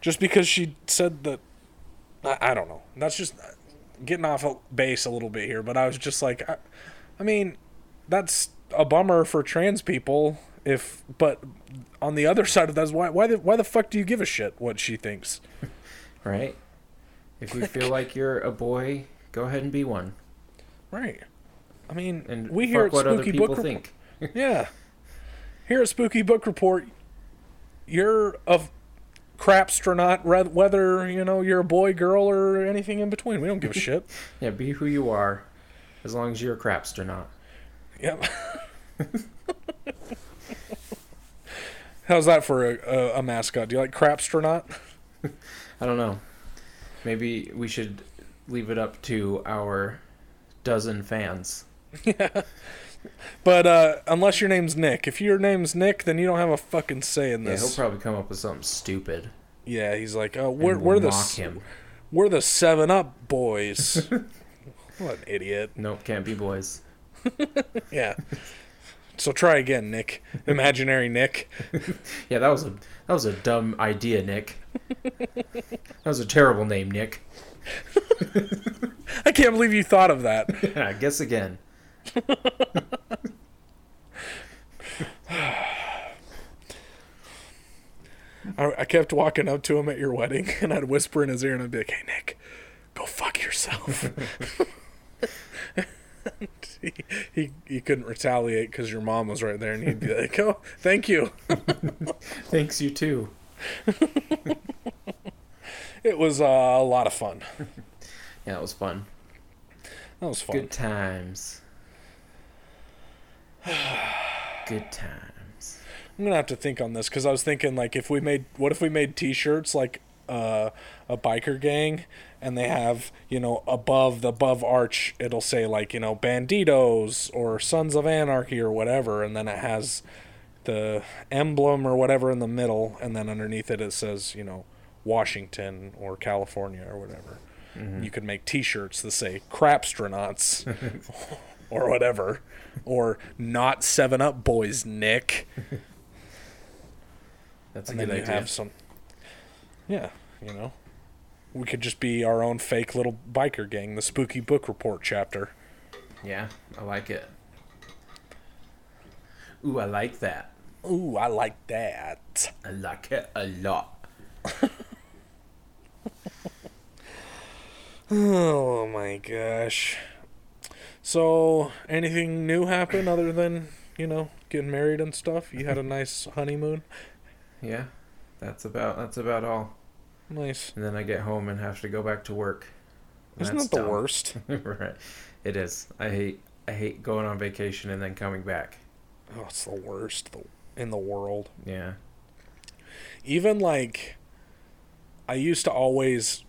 [SPEAKER 1] just because she said that, I, I don't know. That's just getting off base a little bit here. But I was just like, I, I mean, that's a bummer for trans people. If, but on the other [LAUGHS] side of that is why why the why the fuck do you give a shit what she thinks? [LAUGHS]
[SPEAKER 2] right? If you feel [LAUGHS] like you're a boy, go ahead and be one,
[SPEAKER 1] Right. I mean,
[SPEAKER 2] and
[SPEAKER 1] we hear
[SPEAKER 2] what other
[SPEAKER 1] Spooky
[SPEAKER 2] people
[SPEAKER 1] Book
[SPEAKER 2] think. [LAUGHS]
[SPEAKER 1] Yeah. Here at Spooky Book Report, you're a crapstronaut, re- whether, you know, you're a boy, girl, or anything in between. We don't give a [LAUGHS] shit.
[SPEAKER 2] Yeah, be who you are, as long as you're a crapster not.
[SPEAKER 1] Yep. How's that for a, a, a mascot? Do you like crapstronaut? [LAUGHS]
[SPEAKER 2] I don't know. Maybe we should leave it up to our dozen fans. [LAUGHS]
[SPEAKER 1] But uh, unless your name's Nick. If your name's Nick, then you don't have a fucking say in this.
[SPEAKER 2] Yeah, he'll probably come up with something stupid.
[SPEAKER 1] Yeah, he's like, oh, we're, we're the
[SPEAKER 2] him.
[SPEAKER 1] we're the Seven Up boys. [LAUGHS] what an idiot.
[SPEAKER 2] Nope, can't be boys. [LAUGHS]
[SPEAKER 1] Yeah. So try again, Nick. Imaginary Nick.
[SPEAKER 2] Yeah, that was a that was a dumb idea, Nick. that was a terrible name, Nick.
[SPEAKER 1] I can't believe you thought of that.
[SPEAKER 2] I guess again.
[SPEAKER 1] I, I kept walking up to him at your wedding, and I'd whisper in his ear, and I'd be like, "Hey, Nick, go fuck yourself." [LAUGHS] he, he he couldn't retaliate because your mom was right there, and he'd be like, "Oh, thank you." [LAUGHS]
[SPEAKER 2] Thanks you too. [LAUGHS]
[SPEAKER 1] It was uh, a lot of fun.
[SPEAKER 2] Yeah, it was fun.
[SPEAKER 1] That was fun.
[SPEAKER 2] Good times. [SIGHS] Good times.
[SPEAKER 1] I'm gonna have to think on this because I was thinking like if we made what if we made T-shirts like uh, a biker gang and they have you know above the above arch it'll say like you know Banditos or Sons of Anarchy or whatever and then it has the emblem or whatever in the middle and then underneath it it says you know Washington or California or whatever. You could make T-shirts that say "Crapstronauts" [LAUGHS] or whatever, or "Not Seven Up Boys, Nick."
[SPEAKER 2] That's a
[SPEAKER 1] and
[SPEAKER 2] good
[SPEAKER 1] then you
[SPEAKER 2] idea.
[SPEAKER 1] have some yeah you know we could just be our own fake little biker gang the spooky book report chapter
[SPEAKER 2] Yeah, I like it. Ooh, I like that.
[SPEAKER 1] ooh i like that
[SPEAKER 2] I like it a lot. [LAUGHS]
[SPEAKER 1] oh my gosh so anything new happen other than you know getting married and stuff you had a [LAUGHS] nice honeymoon
[SPEAKER 2] Yeah, that's about that's about all.
[SPEAKER 1] nice
[SPEAKER 2] And then I get home and have to go back to work.
[SPEAKER 1] Isn't that the
[SPEAKER 2] dumb.
[SPEAKER 1] worst [LAUGHS]
[SPEAKER 2] right. It is. I hate I hate going on vacation and then coming back.
[SPEAKER 1] oh it's the worst in the world
[SPEAKER 2] Yeah.
[SPEAKER 1] even like I used to always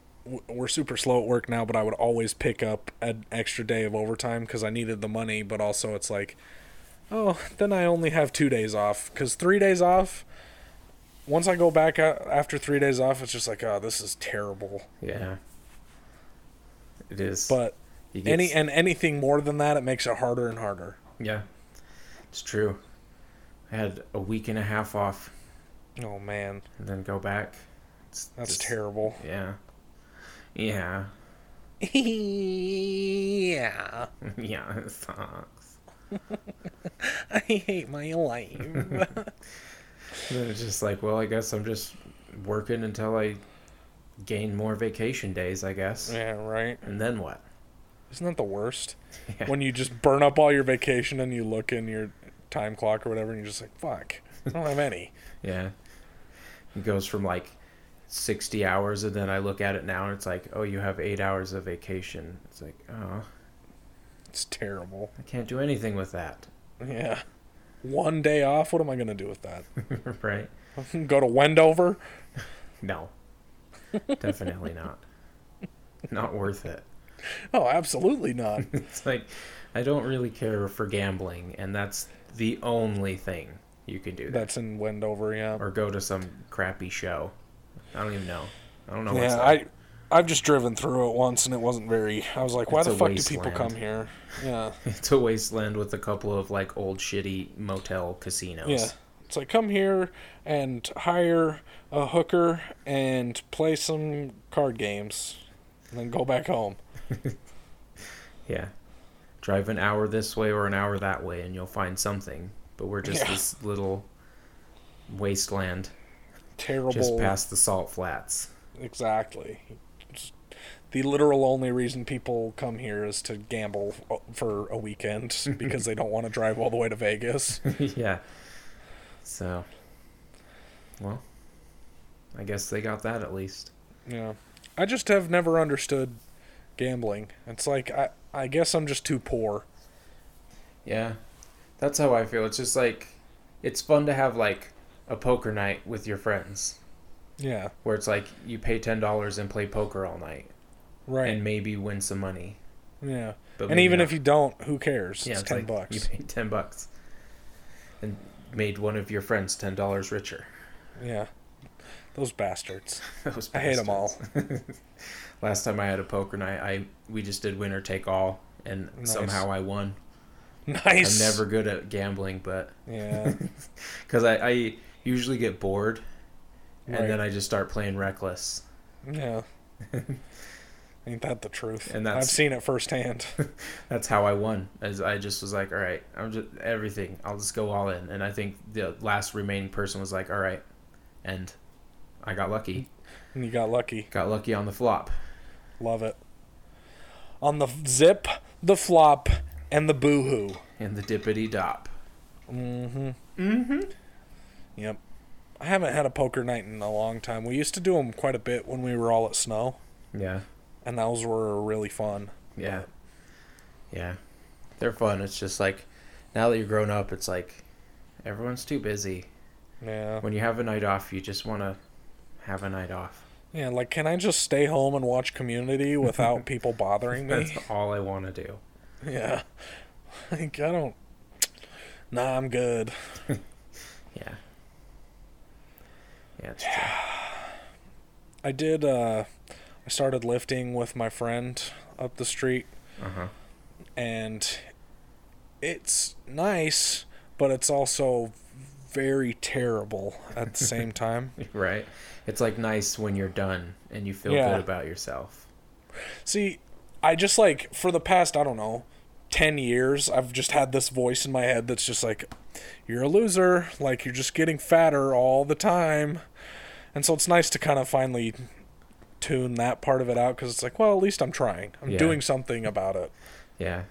[SPEAKER 1] we're super slow at work now, but I would always pick up an extra day of overtime because I needed the money. But also, it's like, oh, then I only have two days off because three days off. Once I go back after three days off, it's just like, oh, this is terrible.
[SPEAKER 2] Yeah. It is.
[SPEAKER 1] But
[SPEAKER 2] get
[SPEAKER 1] any and anything more than that, it makes it harder and harder.
[SPEAKER 2] yeah, it's true. I had a week and a half off
[SPEAKER 1] Oh man,
[SPEAKER 2] and then go back. It's
[SPEAKER 1] that's
[SPEAKER 2] just-
[SPEAKER 1] terrible.
[SPEAKER 2] Yeah. Yeah.
[SPEAKER 1] yeah, [LAUGHS]
[SPEAKER 2] yeah, it sucks. [LAUGHS]
[SPEAKER 1] I hate my life.
[SPEAKER 2] And [LAUGHS] then it's just like, well, I guess I'm just working until I gain more vacation days, I guess.
[SPEAKER 1] Yeah, right.
[SPEAKER 2] And then what?
[SPEAKER 1] Isn't that the worst?
[SPEAKER 2] Yeah.
[SPEAKER 1] When you just burn up all your vacation and you look in your time clock or whatever, and you're just like, "Fuck, I don't have any."
[SPEAKER 2] Yeah. It goes from like 60 hours, and then I look at it now and it's like, oh, you have eight hours of vacation. It's like, oh,
[SPEAKER 1] It's terrible.
[SPEAKER 2] I can't do anything with that.
[SPEAKER 1] Yeah. One day off. What am I gonna do with that? [LAUGHS]
[SPEAKER 2] right? [LAUGHS]
[SPEAKER 1] Go to Wendover?
[SPEAKER 2] No. Definitely not. Not worth it.
[SPEAKER 1] Oh, absolutely not. [LAUGHS]
[SPEAKER 2] It's like, I don't really care for gambling, and that's the only thing you can do. That.
[SPEAKER 1] That's in Wendover. Yeah.
[SPEAKER 2] Or go to some crappy show. I don't even know. I don't know what's
[SPEAKER 1] Yeah. I I've just driven through it once and it wasn't very. I was like, why
[SPEAKER 2] It's
[SPEAKER 1] the fuck do people come here? Yeah, [LAUGHS]
[SPEAKER 2] It's a wasteland with a couple of like old shitty motel casinos.
[SPEAKER 1] yeah. It's like come here and hire a hooker and play some card games, and then go back home. [LAUGHS]
[SPEAKER 2] Yeah. Drive an hour this way or an hour that way and you'll find something. But we're just
[SPEAKER 1] Yeah.
[SPEAKER 2] this little wasteland
[SPEAKER 1] Terrible.
[SPEAKER 2] just past the salt flats.
[SPEAKER 1] Exactly. The literal only reason people come here is to gamble for a weekend [LAUGHS] because they don't want to drive all the way to Vegas. [LAUGHS]
[SPEAKER 2] yeah. So, well, I guess they got that at least.
[SPEAKER 1] Yeah. I just have never understood gambling. It's like I I guess I'm just too poor.
[SPEAKER 2] Yeah. That's how I feel. It's just like it's fun to have like a poker night with your friends
[SPEAKER 1] Yeah.
[SPEAKER 2] where it's like you pay $10 and play poker all night
[SPEAKER 1] Right.
[SPEAKER 2] and maybe win some money.
[SPEAKER 1] yeah.
[SPEAKER 2] But
[SPEAKER 1] And even
[SPEAKER 2] not.
[SPEAKER 1] if you don't, who cares?
[SPEAKER 2] Yeah,
[SPEAKER 1] it's
[SPEAKER 2] it's
[SPEAKER 1] ten
[SPEAKER 2] like
[SPEAKER 1] bucks.
[SPEAKER 2] You [LAUGHS] paid ten bucks, and made one of your friends ten dollars richer.
[SPEAKER 1] Yeah. Those bastards. [LAUGHS]
[SPEAKER 2] Those
[SPEAKER 1] I hate them all. [LAUGHS]
[SPEAKER 2] Last time I had a poker night, I we just did winner take all, and
[SPEAKER 1] Nice.
[SPEAKER 2] somehow I won.
[SPEAKER 1] Nice.
[SPEAKER 2] I'm never good at gambling, but
[SPEAKER 1] Yeah.
[SPEAKER 2] because I, I usually get bored, and
[SPEAKER 1] Right.
[SPEAKER 2] then I just start playing reckless.
[SPEAKER 1] Yeah. [LAUGHS] Ain't that the truth?
[SPEAKER 2] And
[SPEAKER 1] I've seen it firsthand. [LAUGHS]
[SPEAKER 2] That's how I won. As I just was like, all right, I'm just everything. I'll just go all in. And I think the last remaining person was like, all right, and I got lucky.
[SPEAKER 1] and you got lucky.
[SPEAKER 2] Got lucky on the flop.
[SPEAKER 1] Love it. On the zip, the flop, and the boohoo.
[SPEAKER 2] and the dippity dop.
[SPEAKER 1] Mm-hmm. Mm-hmm. Yep. I haven't had a poker night in a long time. We used to do them quite a bit when we were all at Snow,
[SPEAKER 2] Yeah,
[SPEAKER 1] and those were really fun.
[SPEAKER 2] yeah, yeah. They're fun. It's just like now that you're grown up, it's like everyone's too busy.
[SPEAKER 1] Yeah.
[SPEAKER 2] When you have a night off, you just want to have a night off.
[SPEAKER 1] Yeah, like, can I just stay home and watch Community [LAUGHS] without people bothering me?
[SPEAKER 2] That's all I want to do.
[SPEAKER 1] Yeah. [LAUGHS] Like, I don't. Nah, I'm good. [LAUGHS]
[SPEAKER 2] Yeah. Yeah, it's true.
[SPEAKER 1] I did, uh, I started lifting with my friend up the street,
[SPEAKER 2] Uh huh.
[SPEAKER 1] and it's nice, but it's also very terrible at the same [LAUGHS] time.
[SPEAKER 2] Right. It's like nice when you're done and you feel
[SPEAKER 1] Yeah.
[SPEAKER 2] good about yourself.
[SPEAKER 1] See, I just like for the past I don't know, 10 years, I've just had this voice in my head that's just like you're a loser, like you're just getting fatter all the time. And so it's nice to kind of finally tune that part of it out cuz it's like, well, at least I'm trying. I'm
[SPEAKER 2] Yeah.
[SPEAKER 1] doing something about it
[SPEAKER 2] Yeah.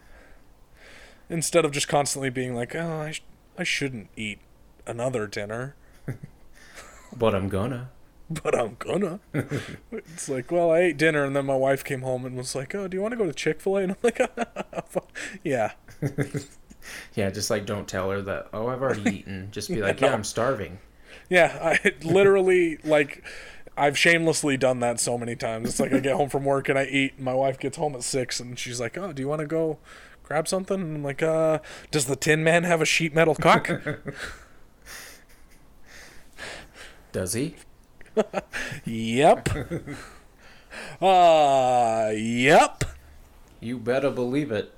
[SPEAKER 1] instead of just constantly being like, "Oh, I sh- I shouldn't eat another dinner." [LAUGHS]
[SPEAKER 2] But I'm gonna. [LAUGHS]
[SPEAKER 1] but I'm gonna. it's like, well, I ate dinner, and then my wife came home and was like, "Oh, do you want to go to Chick Fil A?" And I'm like, [LAUGHS] "Yeah, [LAUGHS]
[SPEAKER 2] Yeah, just like don't tell her that, oh, I've already eaten. Just be like,
[SPEAKER 1] No.
[SPEAKER 2] yeah, I'm starving.
[SPEAKER 1] yeah." I literally like, I've shamelessly done that so many times. It's like I get home from work and I eat. And my wife gets home at six, and she's like, "Oh, do you want to go grab something?" And I'm like, "Uh, does the Tin Man have a sheet metal cock?"
[SPEAKER 2] Does he?
[SPEAKER 1] Yep. [LAUGHS] Uh, yep.
[SPEAKER 2] You better believe it.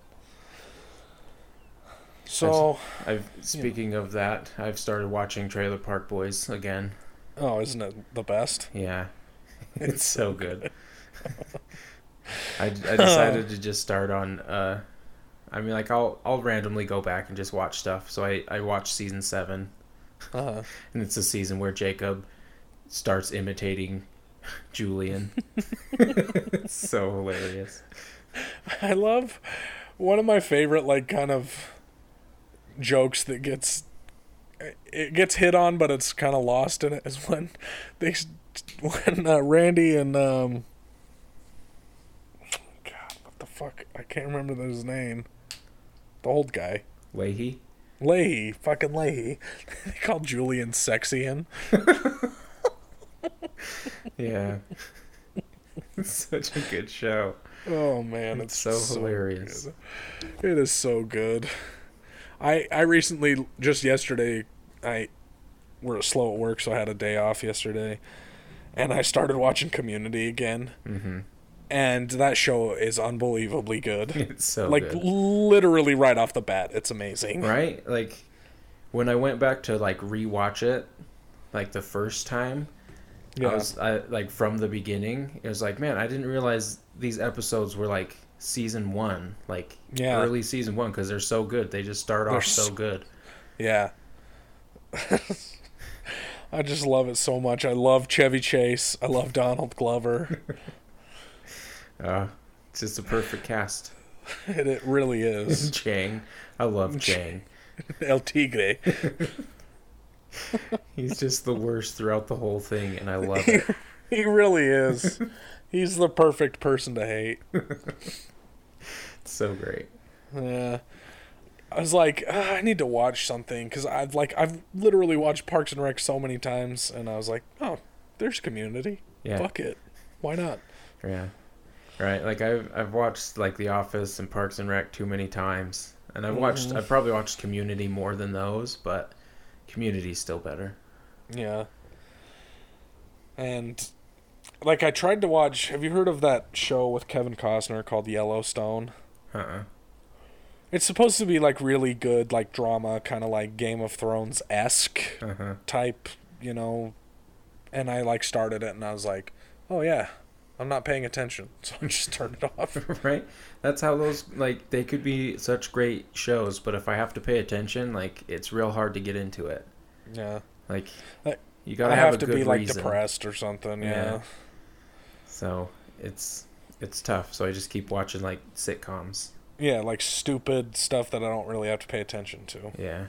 [SPEAKER 1] So,
[SPEAKER 2] I've speaking of that, I've started watching Trailer Park Boys again.
[SPEAKER 1] oh, isn't it the best?
[SPEAKER 2] Yeah, [LAUGHS] it's so good. I, I [LAUGHS] decided to just start on. Uh, I mean, like I'll I'll randomly go back and just watch stuff. So I I watched season seven,
[SPEAKER 1] uh-huh.
[SPEAKER 2] and it's a season where Jacob starts imitating Julian. [LAUGHS] it's so hilarious.
[SPEAKER 1] I love one of my favorite like kind of jokes that gets it gets hit on, but it's kind of lost in it is when they when uh, Randy and um God, what the fuck? I can't remember his name. The old guy.
[SPEAKER 2] Lahey.
[SPEAKER 1] Lahey, fucking Lahey. [LAUGHS] they call Julian Sexian. [LAUGHS]
[SPEAKER 2] Yeah. [LAUGHS] it's such a good show.
[SPEAKER 1] Oh man,
[SPEAKER 2] It's
[SPEAKER 1] it's,
[SPEAKER 2] so hilarious.
[SPEAKER 1] good. It is so good. I I recently just yesterday I we're slow at work, so I had a day off yesterday, and I started watching Community again,
[SPEAKER 2] Mm-hmm.
[SPEAKER 1] and that show is unbelievably good. [LAUGHS]
[SPEAKER 2] It's so
[SPEAKER 1] like
[SPEAKER 2] good.
[SPEAKER 1] literally right off the bat, it's amazing.
[SPEAKER 2] right? Like when I went back to like rewatch it, like the first time,
[SPEAKER 1] Yeah.
[SPEAKER 2] I was I, like from the beginning. It was like, man, I didn't realize these episodes were like season one, like
[SPEAKER 1] Yeah.
[SPEAKER 2] early season one, because they're so good. They just start
[SPEAKER 1] They're
[SPEAKER 2] off so good.
[SPEAKER 1] Yeah. [LAUGHS] I just love it so much. I love Chevy Chase. I love Donald Glover. [LAUGHS]
[SPEAKER 2] Uh, it's just a perfect cast. [LAUGHS]
[SPEAKER 1] it, it really is.
[SPEAKER 2] Chang, I love Chang.
[SPEAKER 1] El Tigre. [LAUGHS]
[SPEAKER 2] He's just the worst throughout the whole thing, and I love it. [LAUGHS]
[SPEAKER 1] He really is. He's the perfect person to hate. [LAUGHS]
[SPEAKER 2] So great.
[SPEAKER 1] Yeah. I was like, "Ah, I need to watch something because I've like I've literally watched Parks and Rec so many times, and I was like, oh, there's Community.
[SPEAKER 2] Yeah.
[SPEAKER 1] Fuck it, why not?
[SPEAKER 2] Yeah. Right. Like I've I've watched like The Office and Parks and Rec too many times, and I've watched
[SPEAKER 1] Mhm.
[SPEAKER 2] I've probably watched Community more than those, but Community's still better.
[SPEAKER 1] Yeah. And like I tried to watch. Have you heard of that show with Kevin Costner called Yellowstone?
[SPEAKER 2] Uh. uh
[SPEAKER 1] It's supposed to be like really good, like drama, kind of like Game of Thrones esque.
[SPEAKER 2] Uh huh.
[SPEAKER 1] type, you know, and I like started it and I was like, oh yeah, I'm not paying attention, [LAUGHS] so I just turned it off. [LAUGHS]
[SPEAKER 2] right. That's how those like they could be such great shows, but if I have to pay attention, like it's real hard to get into it.
[SPEAKER 1] yeah,
[SPEAKER 2] Like you gotta
[SPEAKER 1] I
[SPEAKER 2] have,
[SPEAKER 1] have, to be like
[SPEAKER 2] reason.
[SPEAKER 1] depressed or something. Yeah.
[SPEAKER 2] Yeah. So it's it's tough. So I just keep watching like sitcoms.
[SPEAKER 1] yeah, like stupid stuff that I don't really have to pay attention to.
[SPEAKER 2] Yeah.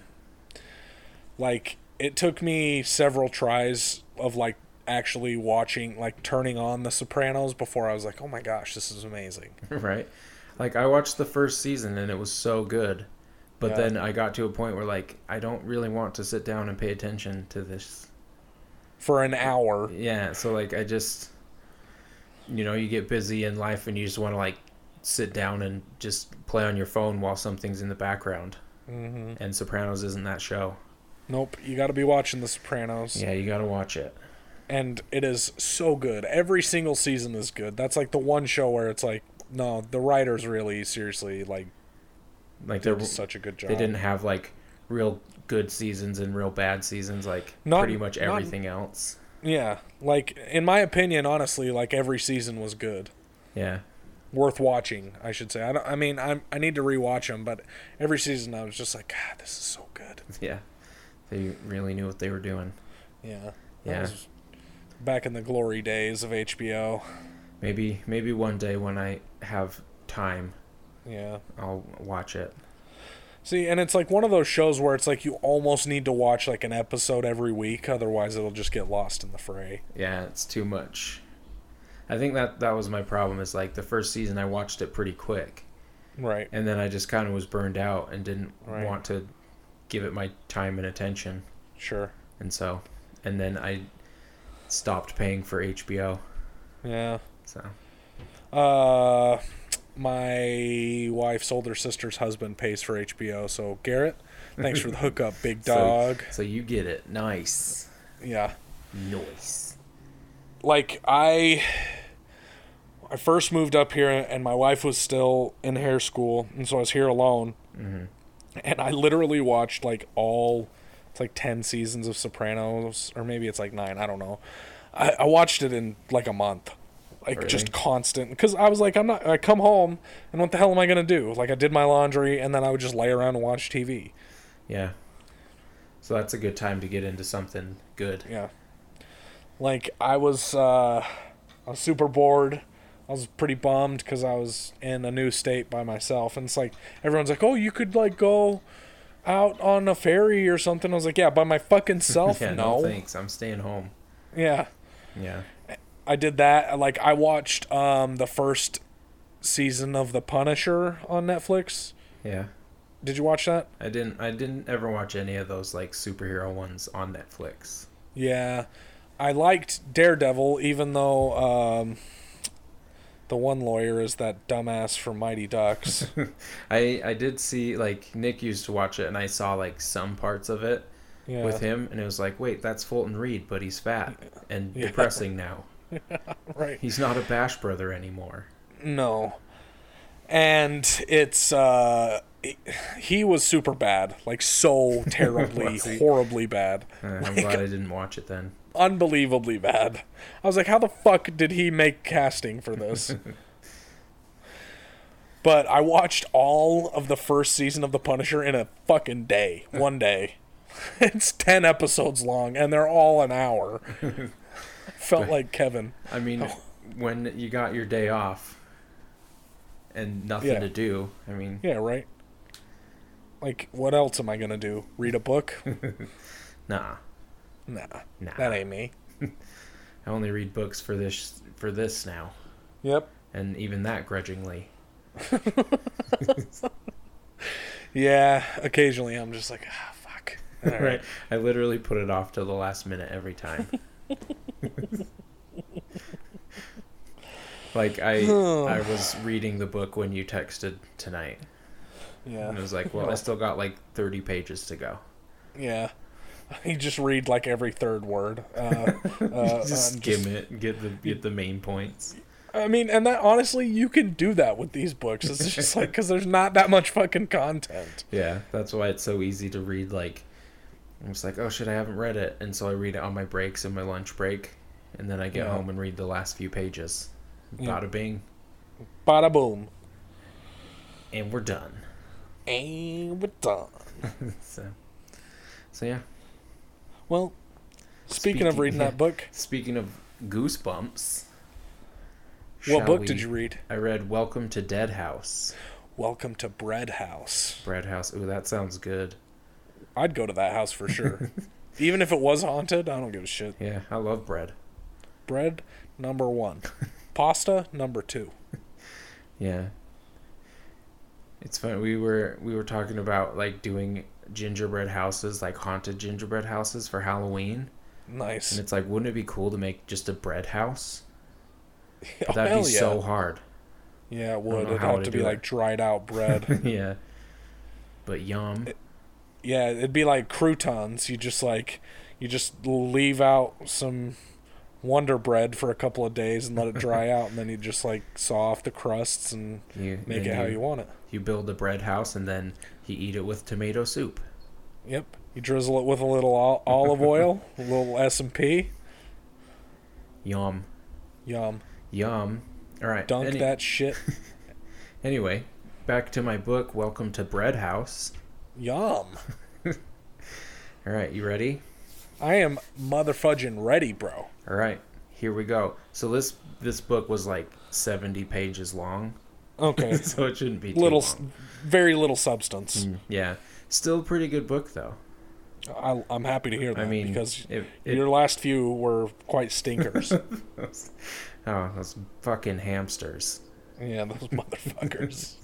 [SPEAKER 1] Like it took me several tries of like actually watching, like turning on The Sopranos before I was like, oh my gosh, this is amazing. [LAUGHS]
[SPEAKER 2] right? Like I watched the first season and it was so good. But
[SPEAKER 1] Yeah.
[SPEAKER 2] then I got to a point where like I don't really want to sit down and pay attention to this.
[SPEAKER 1] For an hour,
[SPEAKER 2] Yeah, so like I just you know, you get busy in life and you just want to like sit down and just play on your phone while something's in the background.
[SPEAKER 1] hmm
[SPEAKER 2] And Sopranos isn't that show.
[SPEAKER 1] nope, you got to be watching The Sopranos.
[SPEAKER 2] Yeah, you got to watch it.
[SPEAKER 1] and it is so good. Every single season is good. That's like the one show where it's like, no, the writers really seriously like
[SPEAKER 2] Like they
[SPEAKER 1] did such a good job.
[SPEAKER 2] they didn't have like real good seasons and real bad seasons like
[SPEAKER 1] Not-
[SPEAKER 2] pretty much
[SPEAKER 1] not-
[SPEAKER 2] everything else.
[SPEAKER 1] Yeah, like in my opinion, honestly, like every season was good,
[SPEAKER 2] Yeah.
[SPEAKER 1] worth watching. I should say. I don't. I mean, I I need to rewatch them, but every season I was just like, God, this is so good. [LAUGHS]
[SPEAKER 2] Yeah. They really knew what they were doing.
[SPEAKER 1] Yeah.
[SPEAKER 2] Yeah.
[SPEAKER 1] was back in the glory days of HBO.
[SPEAKER 2] Maybe maybe one day when I have time,
[SPEAKER 1] Yeah.
[SPEAKER 2] I'll watch it.
[SPEAKER 1] See, and it's like one of those shows where it's like you almost need to watch like an episode every week, otherwise it'll just get lost in the fray.
[SPEAKER 2] Yeah, it's too much. I think that that was my problem. Is like the first season I watched it pretty quick,
[SPEAKER 1] Right.
[SPEAKER 2] and then I just kind of was burned out and didn't
[SPEAKER 1] Right.
[SPEAKER 2] want to give it my time and attention,
[SPEAKER 1] Sure.
[SPEAKER 2] and so, and then I stopped paying for HBO.
[SPEAKER 1] Yeah.
[SPEAKER 2] So
[SPEAKER 1] Uh, my wife's older sister's husband pays for HBO, so Garrett, thanks for the [LAUGHS] hookup, big dog.
[SPEAKER 2] so you get it. Nice,
[SPEAKER 1] Yeah.
[SPEAKER 2] nice.
[SPEAKER 1] Like I I first moved up here and my wife was still in hair school, and so I was here alone.
[SPEAKER 2] hmm
[SPEAKER 1] And I literally watched like all it's like 10 seasons of Sopranos or maybe it's like 9, I don't know. I, I watched it in like a month. Like just constant cuz I was like I'm not I come home and what the hell am I going to do? Like I did my laundry and then I would just lay around and watch TV.
[SPEAKER 2] Yeah. So that's a good time to get into something good.
[SPEAKER 1] Yeah. Like I was uh I was super bored. I was pretty bummed because I was in a new state by myself, and it's like everyone's like, "Oh, you could like go out on a ferry or something." I was like, "Yeah, by my fucking [LAUGHS] self."
[SPEAKER 2] yeah, no.
[SPEAKER 1] no.
[SPEAKER 2] thanks. I'm staying home.
[SPEAKER 1] Yeah,
[SPEAKER 2] Yeah.
[SPEAKER 1] I did that. Like I watched um the first season of The Punisher on Netflix.
[SPEAKER 2] Yeah.
[SPEAKER 1] Did you watch that?
[SPEAKER 2] I didn't I didn't ever watch any of those like superhero ones on Netflix.
[SPEAKER 1] Yeah, I liked Daredevil, even though um, the one lawyer is that dumbass from Mighty Ducks. [LAUGHS]
[SPEAKER 2] I I did see like Nick used to watch it and I saw like some parts of it
[SPEAKER 1] Yeah,
[SPEAKER 2] with him and it was like, "Wait, that's Fulton Reed, but he's fat and
[SPEAKER 1] Yeah.
[SPEAKER 2] depressing now. [LAUGHS]
[SPEAKER 1] right.
[SPEAKER 2] He's not a Bash brother anymore."
[SPEAKER 1] No, and it's uh, he was super bad, like so [LAUGHS] terribly, horribly bad,
[SPEAKER 2] Uh, I'm
[SPEAKER 1] Like-
[SPEAKER 2] glad I didn't watch it then.
[SPEAKER 1] unbelievably bad. I was like, how the fuck did he make casting for this? [LAUGHS] but I watched all of the first season of The Punisher in a fucking day, one day. It's 10 episodes long and they're all an hour. [LAUGHS] Felt like Kevin.
[SPEAKER 2] I mean,
[SPEAKER 1] Oh.
[SPEAKER 2] when you got your day off and nothing
[SPEAKER 1] Yeah.
[SPEAKER 2] to do, I mean,
[SPEAKER 1] Yeah, right? Like, what else am I going to do? Read a book? [LAUGHS]
[SPEAKER 2] nah.
[SPEAKER 1] Nah,
[SPEAKER 2] Nah.
[SPEAKER 1] that ain't me. [LAUGHS]
[SPEAKER 2] I only read books for this for this now,
[SPEAKER 1] Yep.
[SPEAKER 2] and even that grudgingly.
[SPEAKER 1] Yeah, occasionally I'm just like, ah, fuck. All right.
[SPEAKER 2] Right. I literally put it off till the last minute every time. [LAUGHS] like I I was reading the book when you texted tonight.
[SPEAKER 1] Yeah.
[SPEAKER 2] And it was like, [LAUGHS] well, I still got like 30 pages to go.
[SPEAKER 1] Yeah. [LAUGHS] You just read like every third word. Uh, uh,
[SPEAKER 2] Just
[SPEAKER 1] um,
[SPEAKER 2] skim it, get the get the main points.
[SPEAKER 1] I mean, and that honestly, you can do that with these books. It's just like because there's not that much fucking content.
[SPEAKER 2] Yeah, that's why it's so easy to read. Like, I'm just like, oh shit, I haven't read it, and so I read it on my breaks and my lunch break, and then I get
[SPEAKER 1] Yeah.
[SPEAKER 2] home and read the last few pages.
[SPEAKER 1] Yeah.
[SPEAKER 2] Bada bing,
[SPEAKER 1] Bada boom.
[SPEAKER 2] and we're done.
[SPEAKER 1] And we're done. [LAUGHS]
[SPEAKER 2] So, so yeah.
[SPEAKER 1] Well, speaking, of
[SPEAKER 2] Speaking-
[SPEAKER 1] reading that [LAUGHS] book,
[SPEAKER 2] Speaking of goosebumps,
[SPEAKER 1] what book
[SPEAKER 2] we-
[SPEAKER 1] did you read?
[SPEAKER 2] I read Welcome to Dead House.
[SPEAKER 1] Welcome to Bread House.
[SPEAKER 2] Bread House. Ooh, that sounds good.
[SPEAKER 1] I'd go to that house for sure. [LAUGHS] Even if it was haunted, I don't give a shit.
[SPEAKER 2] Yeah, I love bread.
[SPEAKER 1] Bread, number one. Pasta, number two. [LAUGHS]
[SPEAKER 2] Yeah. It's fun. We were we were talking about like doing gingerbread houses, like haunted gingerbread houses for Halloween.
[SPEAKER 1] Nice.
[SPEAKER 2] And it's like, wouldn't it be cool to make just a bread house? [LAUGHS] That'd be
[SPEAKER 1] yeah.
[SPEAKER 2] so hard.
[SPEAKER 1] Yeah, it would. It'd have
[SPEAKER 2] to
[SPEAKER 1] be
[SPEAKER 2] do
[SPEAKER 1] like dried out bread.
[SPEAKER 2] yeah. But yum.
[SPEAKER 1] Yeah, it'd be like croutons. You just like you just leave out some Wonder Bread for a couple of days and let it dry [LAUGHS] out, and then you just like saw off the crusts and
[SPEAKER 2] You
[SPEAKER 1] make
[SPEAKER 2] then
[SPEAKER 1] it how you want it.
[SPEAKER 2] You build a bread house and then you eat it with tomato soup.
[SPEAKER 1] Yep. You drizzle it with a little olive oil, [LAUGHS] a little S and P.
[SPEAKER 2] Yum.
[SPEAKER 1] Yum.
[SPEAKER 2] Yum. All right.
[SPEAKER 1] Dunk
[SPEAKER 2] any-
[SPEAKER 1] that shit. [LAUGHS]
[SPEAKER 2] Anyway, back to my book. Welcome to Bread House.
[SPEAKER 1] Yum.
[SPEAKER 2] All right, you ready?
[SPEAKER 1] I am motherfudging ready, bro.
[SPEAKER 2] All right, here we go. So this this book was like 70 pages long,
[SPEAKER 1] Okay. [LAUGHS]
[SPEAKER 2] so it shouldn't be too
[SPEAKER 1] little,
[SPEAKER 2] long.
[SPEAKER 1] very little substance.
[SPEAKER 2] Mm, Yeah, still a pretty good book though.
[SPEAKER 1] I, I'm happy to hear that
[SPEAKER 2] I mean,
[SPEAKER 1] because
[SPEAKER 2] it, it,
[SPEAKER 1] your last few were quite stinkers. [LAUGHS]
[SPEAKER 2] oh, those fucking hamsters.
[SPEAKER 1] yeah, those motherfuckers. [LAUGHS]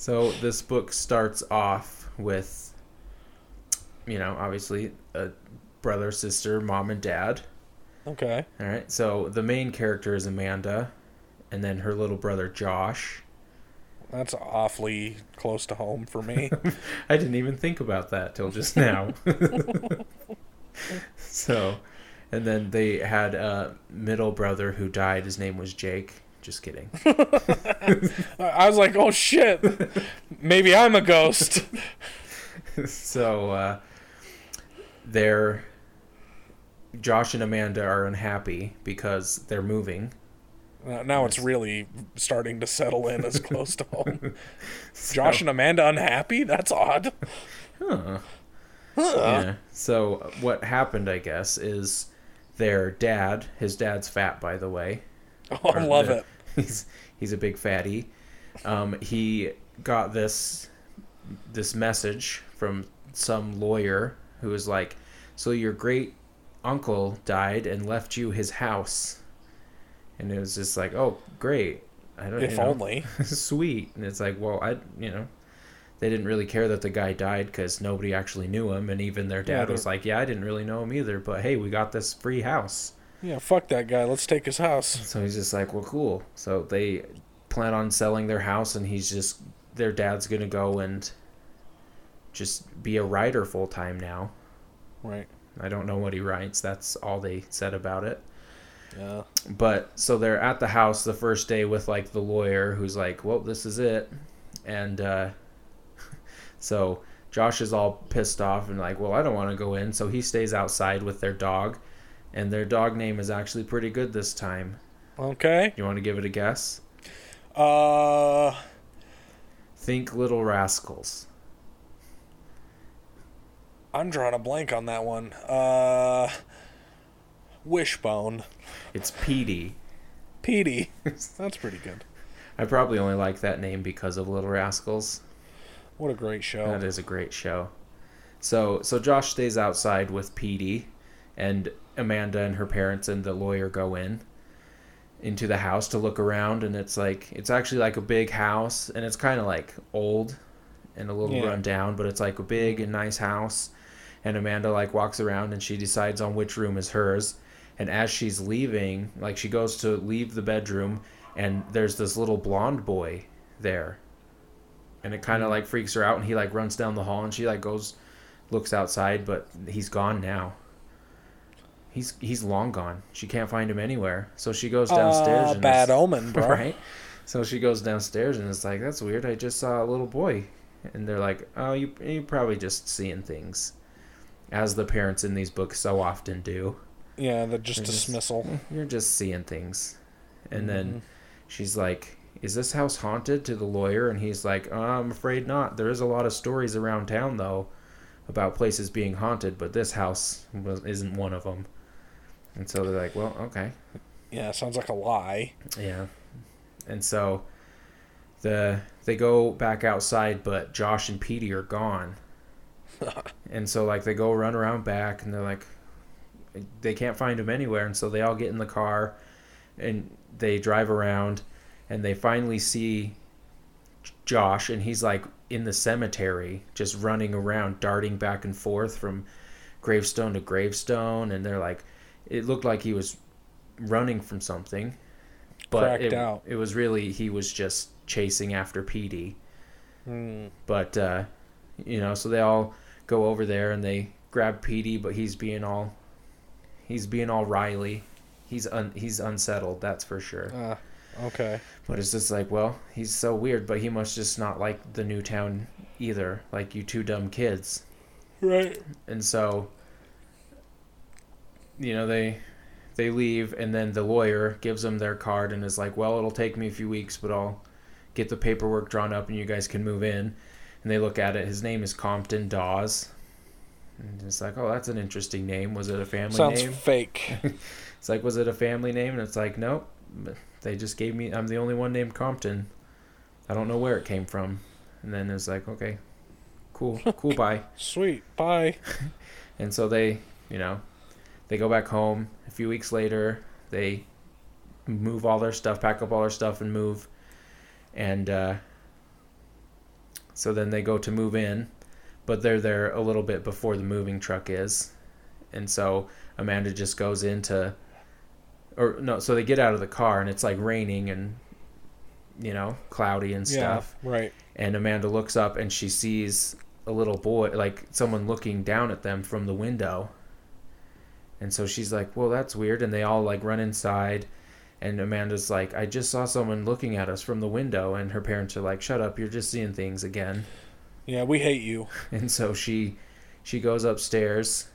[SPEAKER 2] So this book starts off with, you know, obviously a brother, sister, mom, and dad.
[SPEAKER 1] Okay.
[SPEAKER 2] All right. So the main character is Amanda, and then her little brother Josh.
[SPEAKER 1] That's awfully close to home for me. [LAUGHS]
[SPEAKER 2] I didn't even think about that till just now. [LAUGHS] so, and then they had a middle brother who died. His name was Jake. Just kidding.
[SPEAKER 1] I [LAUGHS] I was like, oh shit, maybe I'm a ghost. [LAUGHS]
[SPEAKER 2] so, uh, they're Josh and Amanda are unhappy because they're moving.
[SPEAKER 1] Uh, now it's really starting to settle in as close to home. [LAUGHS] Josh and Amanda unhappy? That's odd.
[SPEAKER 2] Huh. Yeah. So what happened, I guess, is their dad. His dad's fat, by the way. [LAUGHS]
[SPEAKER 1] Oh, I love it. [LAUGHS]
[SPEAKER 2] He's he's a big fatty. Um, he got this this message from some lawyer who was like, "So your great uncle died and left you his house," and it was just like, "Oh, great! I don't
[SPEAKER 1] If
[SPEAKER 2] you know,
[SPEAKER 1] only. [LAUGHS]
[SPEAKER 2] sweet." And it's like, well, I you know. They didn't really care that the guy died because nobody actually knew him, and even their
[SPEAKER 1] Yeah,
[SPEAKER 2] dad was
[SPEAKER 1] they're-
[SPEAKER 2] like, "Yeah, I didn't really know him either, but hey, we got this free house."
[SPEAKER 1] Yeah, fuck that guy. Let's take his house.
[SPEAKER 2] So he's just like, well, cool. So they plan on selling their house, and he's just their dad's gonna go and just be a writer full time now.
[SPEAKER 1] Right.
[SPEAKER 2] I don't know what he writes. That's all they said about it.
[SPEAKER 1] Yeah.
[SPEAKER 2] But so they're at the house the first day with like the lawyer who's like, well, this is it, and uh, [LAUGHS] so Josh is all pissed off and like, well, I don't want to go in. So he stays outside with their dog, and their dog name is actually pretty good this time.
[SPEAKER 1] Okay.
[SPEAKER 2] You want to give it a guess?
[SPEAKER 1] Uh,
[SPEAKER 2] Think Little Rascals.
[SPEAKER 1] I'm drawing a blank on that one. Uh, Wishbone.
[SPEAKER 2] It's Petey.
[SPEAKER 1] Petey. [LAUGHS] That's pretty good.
[SPEAKER 2] I probably only like that name because of Little Rascals.
[SPEAKER 1] What a great show.
[SPEAKER 2] That is a great show. So so Josh stays outside with Petey, and Amanda and her parents and the lawyer go in into the house to look around, and it's like it's actually like a big house, and it's kind of like old and a little
[SPEAKER 1] Yeah.
[SPEAKER 2] run down, but it's like a big and nice house. And Amanda like walks around and she decides on which room is hers. And as she's leaving, like she goes to leave the bedroom, and there's this little blonde boy there and it kind of mm. like freaks her out and he like runs down the hall and she like goes looks outside but he's gone now he's he's long gone. She can't find him anywhere. So she goes downstairs
[SPEAKER 1] Uh,
[SPEAKER 2] and
[SPEAKER 1] bad omen, [LAUGHS] bro.
[SPEAKER 2] right? So she goes downstairs and it's like that's weird. I just saw a little boy. And they're like oh you you're probably just seeing things as the parents in these books so often do.
[SPEAKER 1] Yeah, the just
[SPEAKER 2] They're just-
[SPEAKER 1] dismissal.
[SPEAKER 2] you're just seeing things. And
[SPEAKER 1] Mm-hmm.
[SPEAKER 2] then she's like is this house haunted? to the lawyer. And he's like oh, i'm afraid not. There is a lot of stories around town though about places being haunted but this house was, isn't one of them and so they're like well okay.
[SPEAKER 1] Yeah, sounds like a lie.
[SPEAKER 2] yeah. And so the they go back outside but josh and petey are gone. [LAUGHS] And so like they go run around back and they're like they can't find him anywhere. And so they all get in the car and they drive around and they finally see Josh and he's like in the cemetery just running around darting back and forth from gravestone to gravestone. And they're like it looked like he was running from something but it,
[SPEAKER 1] out.
[SPEAKER 2] it was really he was just chasing after Petey but uh, you know, so they all go over there and they grab Petey, but he's being all he's being all Riley. He's un, he's unsettled, that's for sure.
[SPEAKER 1] Uh, okay.
[SPEAKER 2] But it's just like, well, he's so weird, but he must just not like the new town either, like you two dumb kids.
[SPEAKER 1] Right.
[SPEAKER 2] And so you know, they they leave and then the lawyer gives them their card and is like, "Well, it'll take me a few weeks, but I'll get the paperwork drawn up and you guys can move in." And they look at it. His name is Compton Dawes. And it's like, "Oh, that's an interesting name. Was it a family
[SPEAKER 1] Sounds
[SPEAKER 2] name?"
[SPEAKER 1] fake. [LAUGHS]
[SPEAKER 2] It's like, "Was it a family name?" And it's like, "Nope. They just gave me I'm the only one named Compton. I don't know where it came from." And then it's like, "Okay. Cool. Cool, [LAUGHS] bye."
[SPEAKER 1] Sweet. Bye. [LAUGHS]
[SPEAKER 2] And so they, you know, they go back home. A few weeks later, they move all their stuff, pack up all their stuff, and move. And uh, so then they go to move in, but they're there a little bit before the moving truck is. And so Amanda just goes into, or no, so they get out of the car and it's like raining and, you know, cloudy and stuff
[SPEAKER 1] Yeah. Right.
[SPEAKER 2] and Amanda looks up and she sees a little boy, like someone looking down at them from the window. And so she's like, "Well, that's weird." And they all like run inside, and Amanda's like, "I just saw someone looking at us from the window." And her parents are like, "Shut up! You're just seeing things again."
[SPEAKER 1] Yeah, we hate you. [LAUGHS]
[SPEAKER 2] And so she she goes upstairs,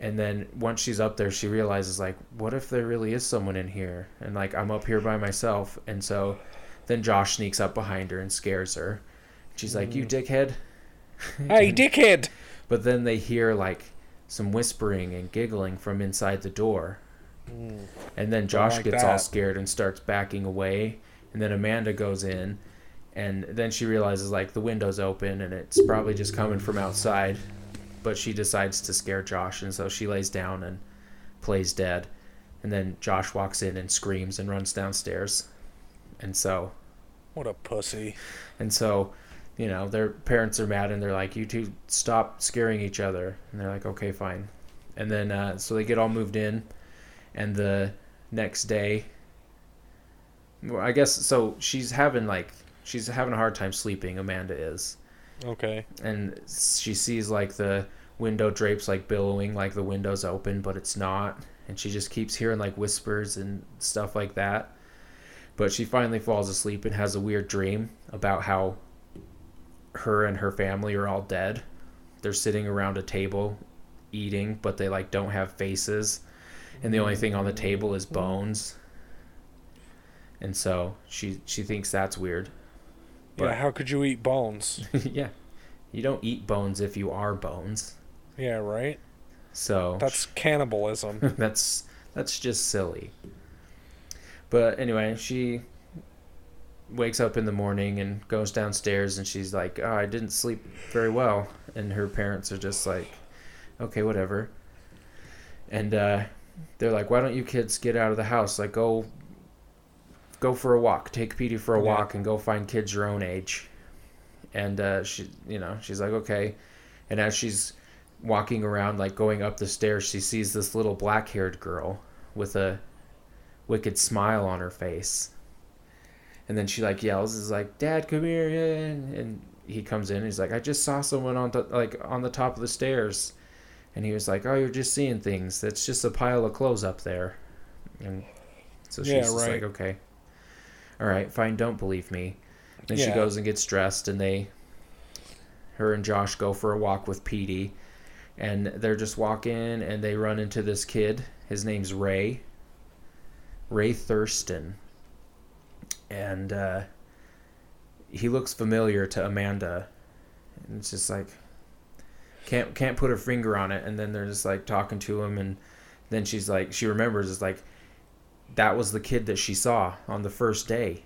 [SPEAKER 2] and then once she's up there, she realizes like, "What if there really is someone in here?" And like, I'm up here by myself. And so then Josh sneaks up behind her and scares her. She's like, "You mm. dickhead!"
[SPEAKER 1] Hey, [LAUGHS] dickhead.
[SPEAKER 2] But then they hear like some whispering and giggling from inside the door. Hmm. And then Josh
[SPEAKER 1] like
[SPEAKER 2] gets all scared and starts backing away. And then Amanda goes in. And then she realizes, like, the window's open and it's probably just coming from outside. But she decides to scare Josh. And so she lays down and plays dead. And then Josh walks in and screams and runs downstairs. And so
[SPEAKER 1] What a pussy.
[SPEAKER 2] and so, you know, their parents are mad and they're like, you two stop scaring each other. And they're like, okay, fine. And then, uh, so they get all moved in. And the next day, well, I guess, so she's having like, she's having a hard time sleeping, Amanda is.
[SPEAKER 1] Okay.
[SPEAKER 2] And she sees like the window drapes like billowing, like the window's open, but it's not. And she just keeps hearing like whispers and stuff like that. But she finally falls asleep and has a weird dream about how her and her family are all dead. They're sitting around a table eating, but they like don't have faces. And the only thing on the table is bones. And so she she thinks that's weird.
[SPEAKER 1] yeah,
[SPEAKER 2] But-
[SPEAKER 1] how could you eat bones? [LAUGHS]
[SPEAKER 2] yeah. You don't eat bones if you are bones.
[SPEAKER 1] yeah, right?
[SPEAKER 2] So
[SPEAKER 1] That's cannibalism. [LAUGHS]
[SPEAKER 2] that's that's just silly. But anyway, she wakes up in the morning and goes downstairs and she's like, oh, I didn't sleep very well. And her parents are just like, okay, whatever. And uh, they're like, why don't you kids get out of the house? Like, go go for a walk. Take Petey for a
[SPEAKER 1] Yeah.
[SPEAKER 2] walk and go find kids your own age. And uh, she, you know, she's like, okay. And as she's walking around, like going up the stairs, she sees this little black haired girl with a wicked smile on her face. And then she like yells, "Is like, Dad, come here!" And, and he comes in. And he's like, "I just saw someone on the, like on the top of the stairs," and he was like, "Oh, you're just seeing things. That's just a pile of clothes up there." And so she's
[SPEAKER 1] Yeah,
[SPEAKER 2] just
[SPEAKER 1] right.
[SPEAKER 2] like, "Okay, all right, fine. Don't believe me." Then she goes and gets dressed, and they, her and Josh go for a walk with Petey, and they're just walking, and they run into this kid. His name's Ray. Ray Thurston, and uh, he looks familiar to Amanda. And it's just like can't can't put her finger on it. And then they're just like talking to him, and then she's like she remembers it's like that was the kid that she saw on the first day.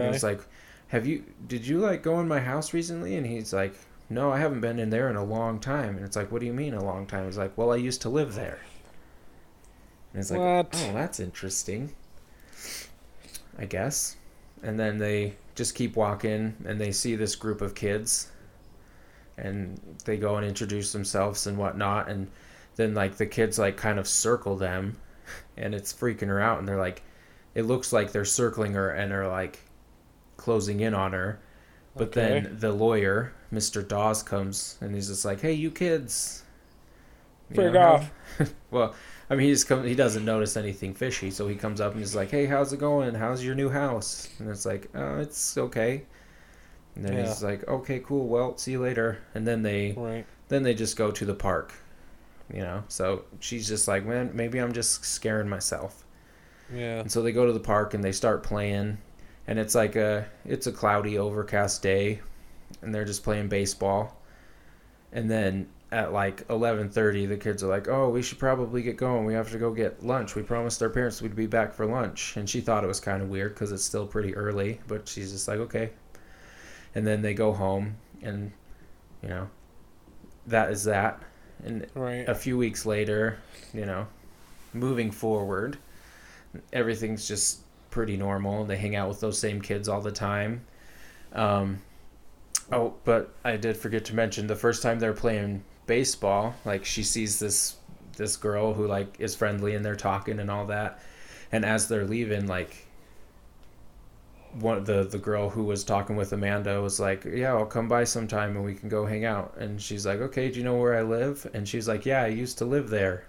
[SPEAKER 2] And
[SPEAKER 1] Okay.
[SPEAKER 2] it's like, have you did you like go in my house recently? And he's like, no, I haven't been in there in a long time. And it's like, what do you mean a long time? He's like, well, I used to live there. And it's like,
[SPEAKER 1] What?
[SPEAKER 2] oh, that's interesting. I guess. And then they just keep walking and they see this group of kids and they go and introduce themselves and whatnot and then like the kids like kind of circle them and it's freaking her out and they're like it looks like they're circling her and are like closing in on her but
[SPEAKER 1] Okay.
[SPEAKER 2] then the lawyer mr dawes comes and he's just like hey you kids You
[SPEAKER 1] Frig
[SPEAKER 2] know,
[SPEAKER 1] off. [LAUGHS]
[SPEAKER 2] well i mean he's come he doesn't notice anything fishy so he comes up and he's like hey how's it going? How's your new house? And it's like oh it's okay. And then
[SPEAKER 1] Yeah.
[SPEAKER 2] he's like okay cool. Well see you later. And then they
[SPEAKER 1] Right.
[SPEAKER 2] then they just go to the park you know? So she's just like man maybe i'm just scaring myself.
[SPEAKER 1] Yeah.
[SPEAKER 2] and so they go to the park and they start playing. And it's like a it's a cloudy overcast day. And they're just playing baseball. And then at like 11:30 the kids are like oh we should probably get going we have to go get lunch we promised our parents we'd be back for lunch and she thought it was kind of weird cuz it's still pretty early but she's just like okay and then they go home and you know that is that and
[SPEAKER 1] Right.
[SPEAKER 2] a few weeks later, you know, moving forward, everything's just pretty normal. They hang out with those same kids all the time. Um, oh, but I did forget to mention the first time they're playing baseball, like she sees this this girl who like is friendly and they're talking and all that. And as they're leaving, like one the the girl who was talking with Amanda was like, "Yeah, I'll come by sometime and we can go hang out." And she's like, "Okay, do you know where I live?" And she's like, "Yeah, I used to live there."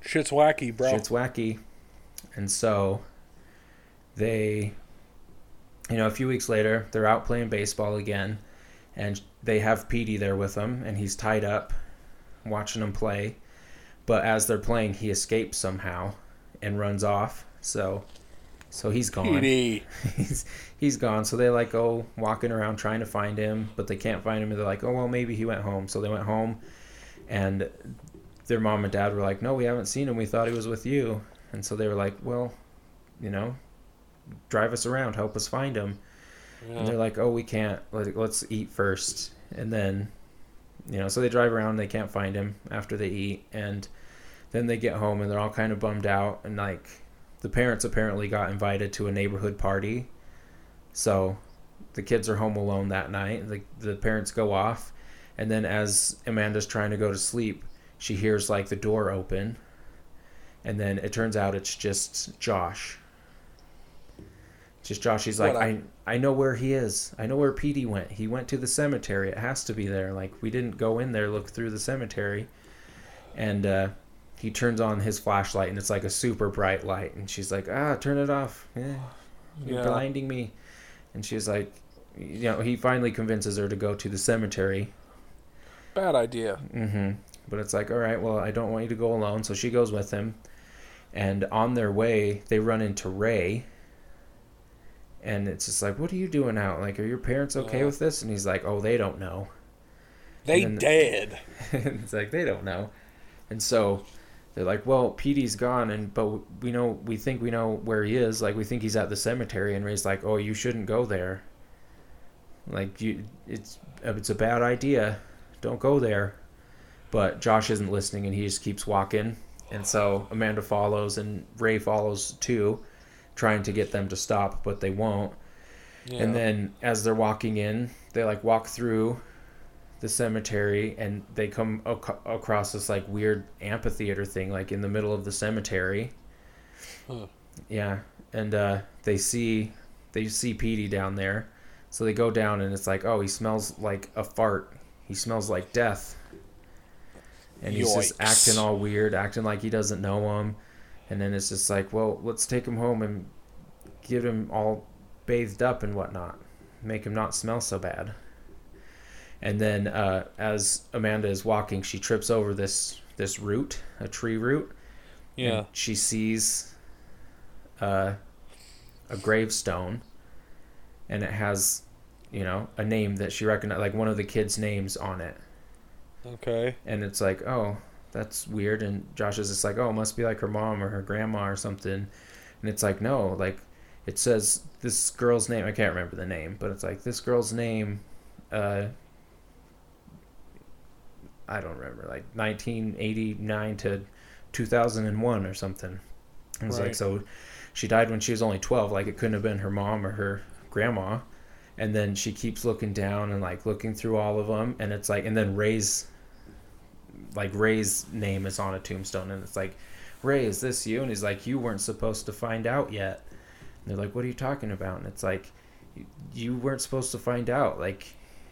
[SPEAKER 1] Shit's wacky, bro.
[SPEAKER 2] Shit's wacky. And so they you know, a few weeks later, they're out playing baseball again and they have Petey there with them and he's tied up watching them play. But as they're playing, he escapes somehow and runs off. So so he's gone.
[SPEAKER 1] PD. [LAUGHS]
[SPEAKER 2] he's he's gone. So they like go walking around trying to find him, but they can't find him. And they're like, oh well, maybe he went home. So they went home, and their mom and dad were like, "No, we haven't seen him. We thought he was with you." And so they were like, "Well, you know, drive us around, help us find him." And they're like, "Oh, we can't. Let, let's eat first. And then, you know, so they drive around. They can't find him after they eat, and then they get home and they're all kind of bummed out. And like, the parents apparently got invited to a neighborhood party, so the kids are home alone that night. The the parents go off, and then as Amanda's trying to go to sleep, she hears like the door open, and then it turns out it's just Josh. Just Josh. He's like,
[SPEAKER 1] What a-
[SPEAKER 2] I I know where he is. I know where Petey went. He went to the cemetery. It has to be there. Like we didn't go in there, look through the cemetery, and uh, he turns on his flashlight, and it's like a super bright light. And she's like, Ah, turn it off. Eh, you're
[SPEAKER 1] Yeah.
[SPEAKER 2] blinding me. And she's like, you know, he finally convinces her to go to the cemetery.
[SPEAKER 1] Bad idea.
[SPEAKER 2] Mm-hmm. But it's like, all right, well, I don't want you to go alone. So she goes with him. And on their way, they run into Ray. And it's just like, what are you doing out? Like, are your parents okay
[SPEAKER 1] Yeah.
[SPEAKER 2] with this? And he's like, oh, they don't know.
[SPEAKER 1] They
[SPEAKER 2] And
[SPEAKER 1] dead.
[SPEAKER 2] and [LAUGHS] it's like, they don't know. And so they're like, well, Petey's gone. And, but we know, we think we know where he is. Like, we think he's at the cemetery. And Ray's like, oh, you shouldn't go there. Like, you, it's, it's a bad idea. Don't go there. But Josh isn't listening and he just keeps walking. And so Amanda follows and Ray follows too, trying to get them to stop, but they won't.
[SPEAKER 1] Yeah.
[SPEAKER 2] And then as they're walking in, they like walk through the cemetery and they come ac- across this like weird amphitheater thing like in the middle of the cemetery.
[SPEAKER 1] Huh.
[SPEAKER 2] Yeah, and uh, they see they see Petey down there. So they go down and it's like, "Oh, he smells like a fart. He smells like death." And he's just acting all weird, acting like he doesn't know him. And then it's just like, "Well, let's take him home and get him all bathed up and whatnot, make him not smell so bad." And then uh, as Amanda is walking, she trips over this this root, a tree root. and
[SPEAKER 1] yeah.
[SPEAKER 2] she sees uh, a gravestone, and it has, you know, a name that she recognized, like one of the kids' names on it.
[SPEAKER 1] Okay.
[SPEAKER 2] And it's like, oh, that's weird. And Josh is just like, oh, it must be like her mom or her grandma or something. And it's like, no, like it says this girl's name. I can't remember the name, but it's like this girl's name. Uh, I don't remember, like 1989 to 2001 or something. It was like so, she died when she was only 12. Like it couldn't have been her mom or her grandma. And then she keeps looking down and like looking through all of them, and it's like, and then Ray's, like Ray's name is on a tombstone, and it's like, Ray, is this you? And he's like, you weren't supposed to find out yet. And they're like, what are you talking about? And it's like, "You- weren't supposed to find out. Like,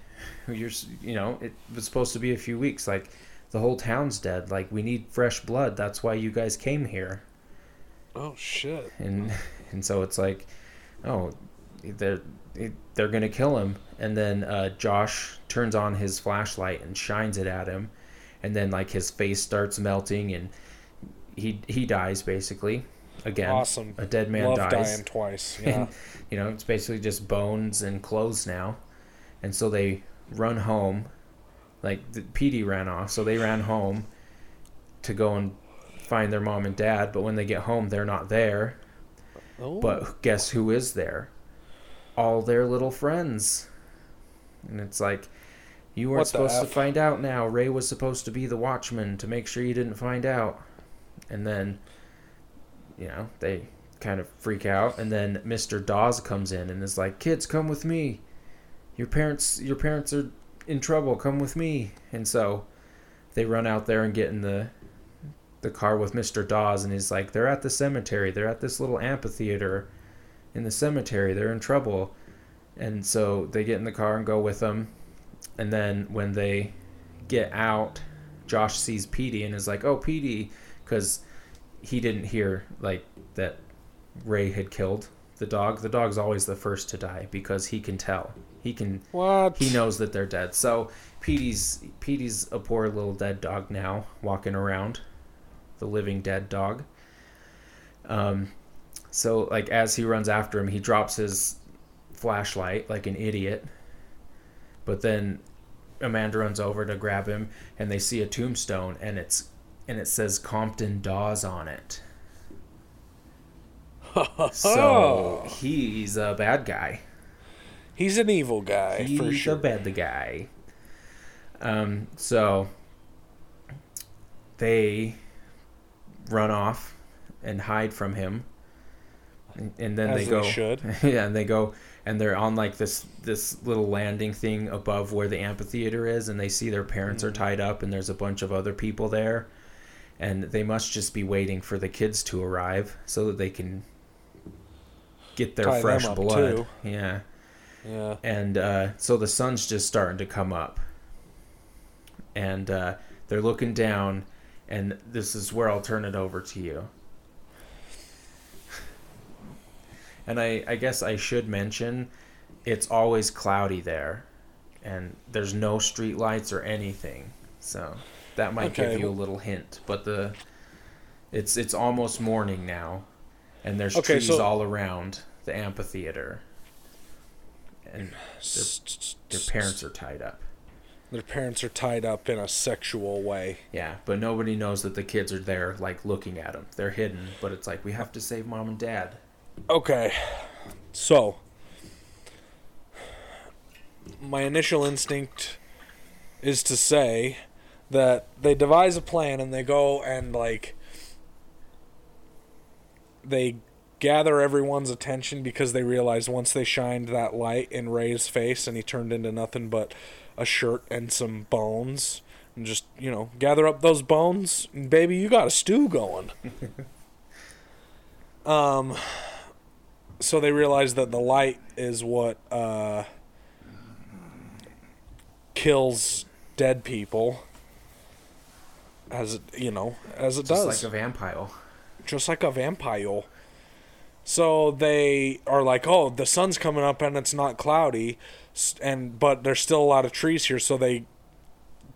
[SPEAKER 2] [LAUGHS] you're, you know, it was supposed to be a few weeks. Like, the whole town's dead. Like, we need fresh blood. That's why you guys came here
[SPEAKER 1] Oh shit.
[SPEAKER 2] and [LAUGHS] and so it's like, oh, they're they're gonna kill him, and then uh, Josh turns on his flashlight and shines it at him, and then like his face starts melting, and he he dies basically. Again,
[SPEAKER 1] Awesome.
[SPEAKER 2] a dead man
[SPEAKER 1] Love
[SPEAKER 2] dies.
[SPEAKER 1] dying twice. [LAUGHS] Yeah.
[SPEAKER 2] you know, it's basically just bones and clothes now, and so they run home. Like the, Petey ran off, so they ran home to go and find their mom and dad. But when they get home, they're not there.
[SPEAKER 1] oh.
[SPEAKER 2] But guess who is there? All their little friends. And it's like, you weren't supposed to find out now. Ray was supposed to be the watchman to make sure you didn't find out. And then, you know, they kind of freak out. And then Mr. Dawes comes in and is like, kids, come with me. Your parents, your parents are in trouble. Come with me. And so they run out there and get in the the car with Mr. Dawes, and he's like, "They're at the cemetery. They're at this little amphitheater in the cemetery. They're in trouble." And so they get in the car and go with them. And then when they get out, Josh sees Petey and is like, "Oh, Petey," because he didn't hear like that Ray had killed the dog. The dog's always the first to die because he can tell. He can
[SPEAKER 1] what?
[SPEAKER 2] he knows that they're dead. So Petey's Petey's a poor little dead dog now, walking around, the living dead dog. Um, so like as he runs after him, he drops his flashlight like an idiot. But then Amanda runs over to grab him, and they see a tombstone, and it's and it says Compton Dawes on it. [LAUGHS] So he's a bad guy.
[SPEAKER 1] He's an evil guy
[SPEAKER 2] He's
[SPEAKER 1] for sure.
[SPEAKER 2] a bad guy. Um, so they run off and hide from him, and, and then
[SPEAKER 1] As
[SPEAKER 2] they
[SPEAKER 1] they
[SPEAKER 2] go.
[SPEAKER 1] should. [LAUGHS]
[SPEAKER 2] yeah, and they go and they're on like this this little landing thing above where the amphitheater is, and they see their parents
[SPEAKER 1] Mm.
[SPEAKER 2] are tied up, and there's a bunch of other people there, and they must just be waiting for the kids to arrive so that they can get their
[SPEAKER 1] Tie
[SPEAKER 2] fresh blood.
[SPEAKER 1] too.
[SPEAKER 2] Yeah
[SPEAKER 1] Yeah.
[SPEAKER 2] and uh, so the sun's just starting to come up and uh, they're looking down and this is where i'll turn it over to you and i, I guess i should mention it's always cloudy there and there's no street lights or anything so that might
[SPEAKER 1] Okay.
[SPEAKER 2] give you a little hint but the it's it's almost morning now and there's
[SPEAKER 1] Okay,
[SPEAKER 2] trees
[SPEAKER 1] so-
[SPEAKER 2] all around the amphitheater and their parents are tied up.
[SPEAKER 1] Their parents are tied up in a sexual way.
[SPEAKER 2] Yeah, but nobody knows that the kids are there, like looking at them. They're hidden, but it's like we have to save mom and dad.
[SPEAKER 1] Okay. So, my initial instinct is to say that they devise a plan and they go and, like, they gather everyone's attention because they realize once they shined that light in Ray's face and he turned into nothing but a shirt and some bones. And just, you know, gather up those bones, and baby, you got a stew going. [LAUGHS] um, so they realize that the light is what uh, kills dead people as it you know as it
[SPEAKER 2] Just
[SPEAKER 1] does.
[SPEAKER 2] like a vampire.
[SPEAKER 1] just like a vampire so they are like oh the sun's coming up and it's not cloudy and but there's still a lot of trees here. So they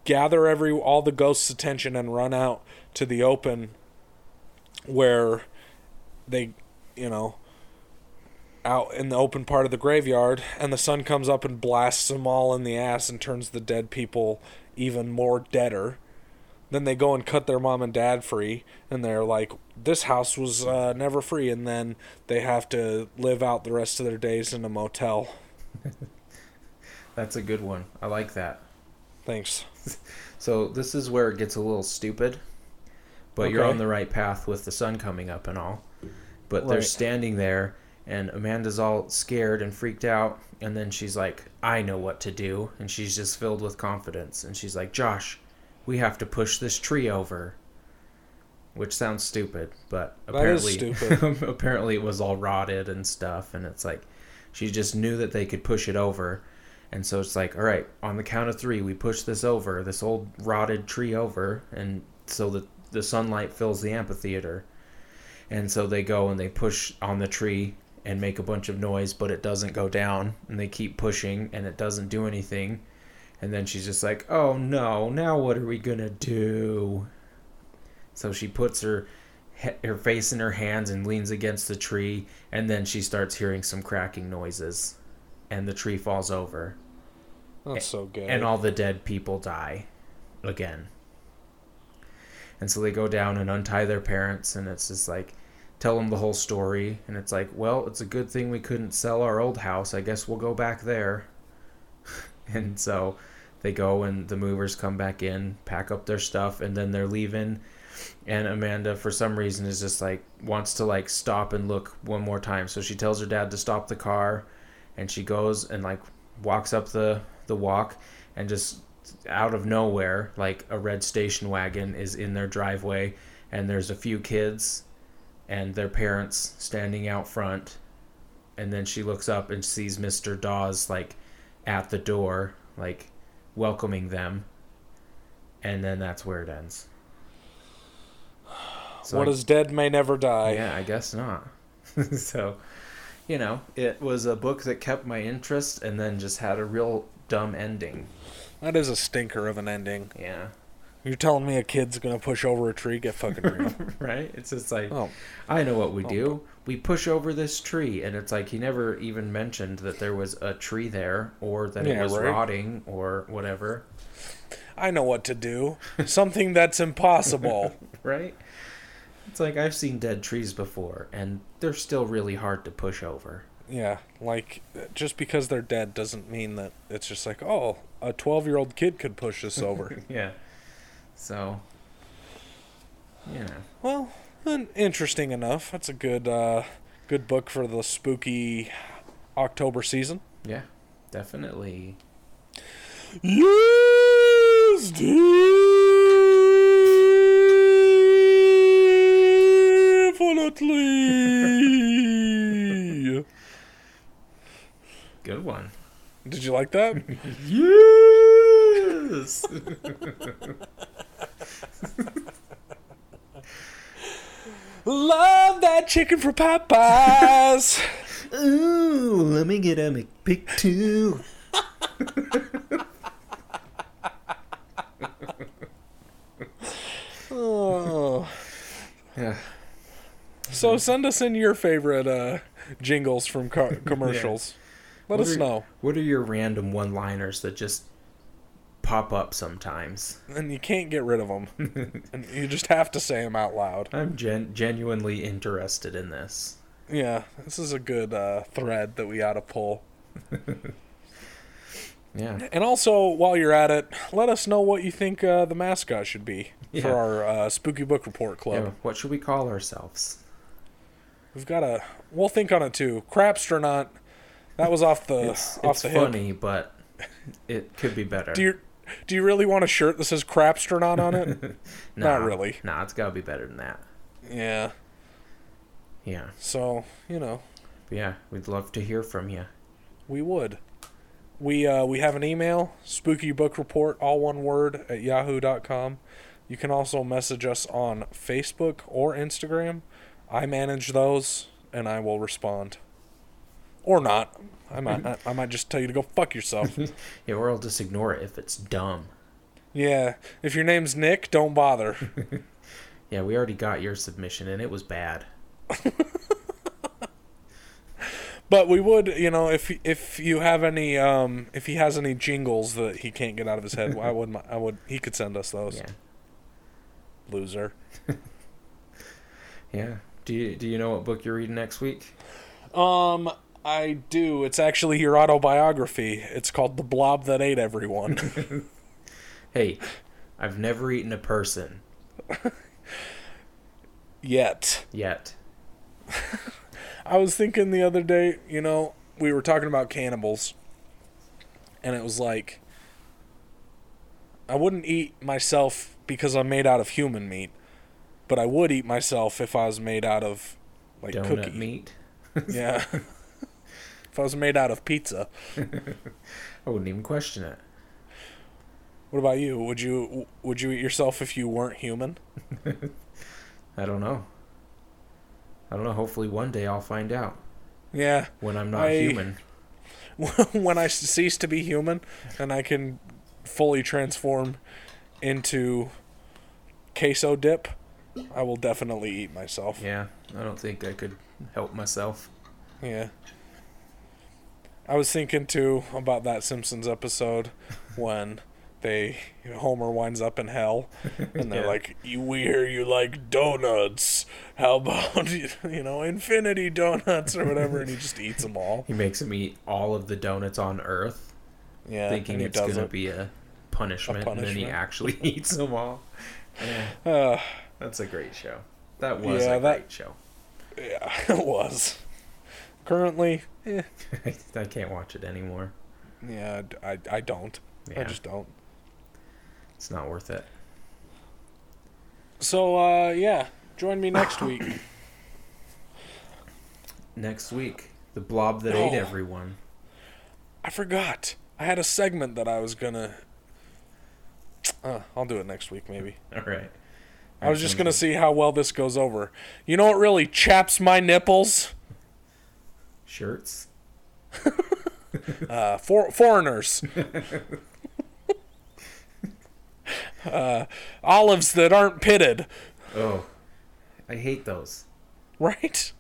[SPEAKER 1] gather every all the ghosts attention and run out to the open where they you know out in the open part of the graveyard and the sun comes up and blasts them all in the ass and turns the dead people even more deader then they go and cut their mom and dad free and they're like this house was uh, never free and then they have to live out the rest of their days in a motel [LAUGHS]
[SPEAKER 2] That's a good one. I like that.
[SPEAKER 1] thanks [LAUGHS]
[SPEAKER 2] So this is where it gets a little stupid, but you're on the right path with the sun coming up and all. But they're standing there, and Amanda's all scared and freaked out, and then she's like, "I know what to do," and she's just filled with confidence, and she's like, "Josh, we have to push this tree over." Which sounds stupid, but apparently,
[SPEAKER 1] stupid. [LAUGHS]
[SPEAKER 2] apparently it was all rotted and stuff, and it's like she just knew that they could push it over, and so it's like, all right, on the count of three, we push this over, this old rotted tree over, and so that the sunlight fills the amphitheater. And so they go and they push on the tree and make a bunch of noise, but it doesn't go down. And they keep pushing and it doesn't do anything. And then she's just like, oh no, now what are we gonna do? So she puts her he- her face in her hands and leans against the tree, and then she starts hearing some cracking noises, and the tree falls over,
[SPEAKER 1] that's so good
[SPEAKER 2] and all the dead people die again. And so they go down and untie their parents, and it's just like, tell them the whole story. And it's like, well, it's a good thing we couldn't sell our old house. I guess we'll go back there. [LAUGHS] and so they go, and the movers come back in, pack up their stuff, and then they're leaving. And Amanda, for some reason, is just like, wants to like stop and look one more time. So she tells her dad to stop the car, and she goes and like walks up the the walk and just out of nowhere like a red station wagon is in their driveway and there's a few kids and their parents standing out front and then she looks up and sees Mr. Dawes like at the door like welcoming them and then that's where it ends so
[SPEAKER 1] what
[SPEAKER 2] I-
[SPEAKER 1] is dead may never die
[SPEAKER 2] yeah, I guess not. [LAUGHS] so, you know, it was a book that kept my interest and then just had a real dumb ending.
[SPEAKER 1] that is a stinker of an ending
[SPEAKER 2] Yeah.
[SPEAKER 1] You're telling me a kid's gonna push over a tree get fucking [LAUGHS] real
[SPEAKER 2] right? It's just like,
[SPEAKER 1] oh
[SPEAKER 2] I know what we
[SPEAKER 1] Oh,
[SPEAKER 2] do. We push over this tree. And it's like he never even mentioned that there was a tree there or that it was
[SPEAKER 1] right.
[SPEAKER 2] rotting or whatever.
[SPEAKER 1] I know what to do. Something that's impossible. [LAUGHS]
[SPEAKER 2] right? It's like I've seen dead trees before, and they're still really hard to push over.
[SPEAKER 1] Yeah, like just because they're dead doesn't mean that it's just like, oh, a 12-year-old kid could push this over. [LAUGHS]
[SPEAKER 2] Yeah. So, yeah.
[SPEAKER 1] well, interesting enough. That's a good uh good book for the spooky October season.
[SPEAKER 2] Yeah, definitely.
[SPEAKER 1] Yes, definitely.
[SPEAKER 2] Good one.
[SPEAKER 1] Did you like that? [LAUGHS] [LAUGHS]
[SPEAKER 2] Yes! [LAUGHS]
[SPEAKER 1] Love that chicken from Popeyes.
[SPEAKER 2] Ooh, let me get a McPick too.
[SPEAKER 1] Oh.
[SPEAKER 2] Yeah.
[SPEAKER 1] So send us in your favorite uh, jingles from car- [LAUGHS] commercials. Let
[SPEAKER 2] What
[SPEAKER 1] us
[SPEAKER 2] are-
[SPEAKER 1] know.
[SPEAKER 2] What are your random one liners that just pop up sometimes?
[SPEAKER 1] And you can't get rid of them. [LAUGHS] and you just have to say them out loud.
[SPEAKER 2] I'm gen- genuinely interested in this.
[SPEAKER 1] Yeah, this is a good uh, thread that we ought to pull. [LAUGHS]
[SPEAKER 2] Yeah.
[SPEAKER 1] And also, while you're at it, let us know what you think uh, the mascot should be
[SPEAKER 2] Yeah.
[SPEAKER 1] for our uh, Spooky Book Report Club.
[SPEAKER 2] yeah. What should we call ourselves?
[SPEAKER 1] We've got a. We'll think on it too. Crapstronaut. That was off the
[SPEAKER 2] It's,
[SPEAKER 1] off
[SPEAKER 2] it's
[SPEAKER 1] the hip.
[SPEAKER 2] funny, but it could be better.
[SPEAKER 1] You do you really want a shirt that says Crapstronaut on it? [LAUGHS]
[SPEAKER 2] Nah,
[SPEAKER 1] not really.
[SPEAKER 2] Nah, it's got to be better than that.
[SPEAKER 1] yeah.
[SPEAKER 2] Yeah.
[SPEAKER 1] So you know,
[SPEAKER 2] But yeah, we'd love to hear from you.
[SPEAKER 1] we would. We uh, we have an email, spooky book report, all one word at yahoo.com. You can also message us on Facebook or Instagram. I manage those and I will respond. Or not. I might [LAUGHS] not, I might just tell you to go fuck yourself. [LAUGHS]
[SPEAKER 2] Yeah, or I'll just ignore it if it's dumb.
[SPEAKER 1] yeah. If your name's Nick, don't bother. [LAUGHS]
[SPEAKER 2] Yeah, we already got your submission and it was bad.
[SPEAKER 1] But we would, you know, if if you have any, um, if he has any jingles that he can't get out of his head, I would, I would, he could send us those.
[SPEAKER 2] Yeah.
[SPEAKER 1] Loser.
[SPEAKER 2] Yeah. Do you do you know what book you're reading next week?
[SPEAKER 1] Um, I do. It's actually your autobiography. It's called "The Blob That Ate Everyone." [LAUGHS]
[SPEAKER 2] Hey, I've never eaten a person
[SPEAKER 1] Yet,
[SPEAKER 2] yet. [LAUGHS]
[SPEAKER 1] I was thinking the other day. You know, we were talking about cannibals, and it was like, I wouldn't eat myself because I'm made out of human meat, but I would eat myself if I was made out of like
[SPEAKER 2] Donut
[SPEAKER 1] cookie.
[SPEAKER 2] meat.
[SPEAKER 1] Yeah. [LAUGHS] if I was made out of pizza. [LAUGHS]
[SPEAKER 2] I wouldn't even question it.
[SPEAKER 1] What about you? Would you would you eat yourself if you weren't human? [LAUGHS]
[SPEAKER 2] I don't know. I don't know. Hopefully one day I'll find out
[SPEAKER 1] Yeah.
[SPEAKER 2] when I'm not
[SPEAKER 1] I-
[SPEAKER 2] human. [LAUGHS]
[SPEAKER 1] when I cease to be human and I can fully transform into queso dip, I will definitely eat myself.
[SPEAKER 2] Yeah, I don't think I could help myself.
[SPEAKER 1] Yeah. I was thinking too about that Simpsons episode [LAUGHS] when they Homer winds up in hell [LAUGHS] and they're
[SPEAKER 2] Yeah.
[SPEAKER 1] like, "You we hear you like donuts. How about [LAUGHS] you know infinity donuts or whatever?" And he just eats them all.
[SPEAKER 2] He makes him eat all of the donuts on Earth,
[SPEAKER 1] Yeah,
[SPEAKER 2] thinking it's gonna
[SPEAKER 1] doesn't.
[SPEAKER 2] be a punishment, and then he actually eats them all. Yeah, [SIGHS]
[SPEAKER 1] Uh,
[SPEAKER 2] that's a great show. That was
[SPEAKER 1] Yeah,
[SPEAKER 2] a
[SPEAKER 1] that-
[SPEAKER 2] great show.
[SPEAKER 1] yeah, it was. Currently, eh, [LAUGHS]
[SPEAKER 2] I can't watch it anymore.
[SPEAKER 1] yeah, I, I don't. I just don't.
[SPEAKER 2] It's not worth it.
[SPEAKER 1] So, uh, yeah, join me next week. [COUGHS]
[SPEAKER 2] Next week, the blob that ate
[SPEAKER 1] Oh.
[SPEAKER 2] everyone.
[SPEAKER 1] I forgot. I had a segment that I was gonna. Uh, I'll do it next week, maybe. [LAUGHS]
[SPEAKER 2] All right.
[SPEAKER 1] I was just gonna see how well this goes over. You know what really chaps my nipples?
[SPEAKER 2] Shirts.
[SPEAKER 1] Uh, for foreigners. [LAUGHS] uh, olives that aren't pitted,
[SPEAKER 2] Oh, I hate those.
[SPEAKER 1] right?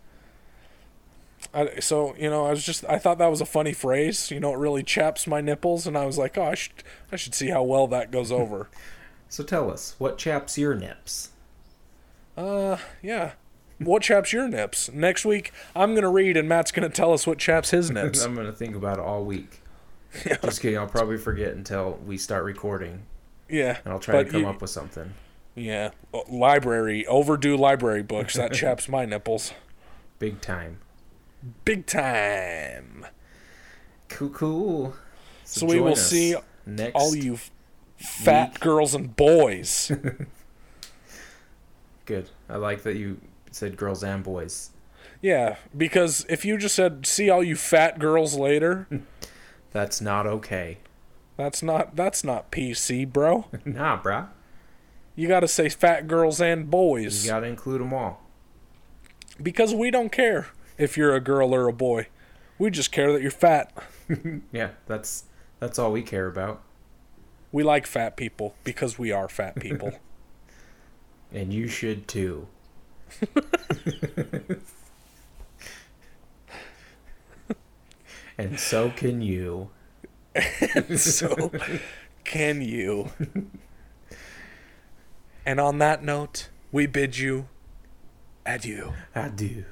[SPEAKER 1] I, so you know, I was just I thought that was a funny phrase. You know, it really chaps my nipples, and I was like, oh, I should I should see how well that goes over. [LAUGHS]
[SPEAKER 2] So tell us, what chaps your nips?
[SPEAKER 1] uh, yeah. What chaps your nips? Next week, I'm gonna read, and Matt's gonna tell us what chaps his [LAUGHS] nips.
[SPEAKER 2] I'm gonna think about it all week. [LAUGHS] Just kidding. I'll probably forget until we start recording,
[SPEAKER 1] yeah,
[SPEAKER 2] and I'll try to come
[SPEAKER 1] you-
[SPEAKER 2] up with something.
[SPEAKER 1] Yeah, uh, library overdue library books that [LAUGHS] chaps my nipples
[SPEAKER 2] Big time.
[SPEAKER 1] big time.
[SPEAKER 2] Cool, cool.
[SPEAKER 1] So, we will see
[SPEAKER 2] next.
[SPEAKER 1] all you fat
[SPEAKER 2] week.
[SPEAKER 1] girls and boys.
[SPEAKER 2] Good. I like that you said girls and boys.
[SPEAKER 1] yeah, because if you just said see all you fat girls later, [LAUGHS]
[SPEAKER 2] That's not okay.
[SPEAKER 1] that's not that's not PC, bro. [LAUGHS]
[SPEAKER 2] nah, bro.
[SPEAKER 1] You got to say fat girls and boys
[SPEAKER 2] You gotta include them all.
[SPEAKER 1] because we don't care if you're a girl or a boy. We just care that you're fat. [LAUGHS]
[SPEAKER 2] Yeah, that's that's all we care about.
[SPEAKER 1] We like fat people because we are fat people.
[SPEAKER 2] And you should too. [LAUGHS] and so can you.
[SPEAKER 1] And so, can you? And on that note, we bid you adieu.
[SPEAKER 2] Do.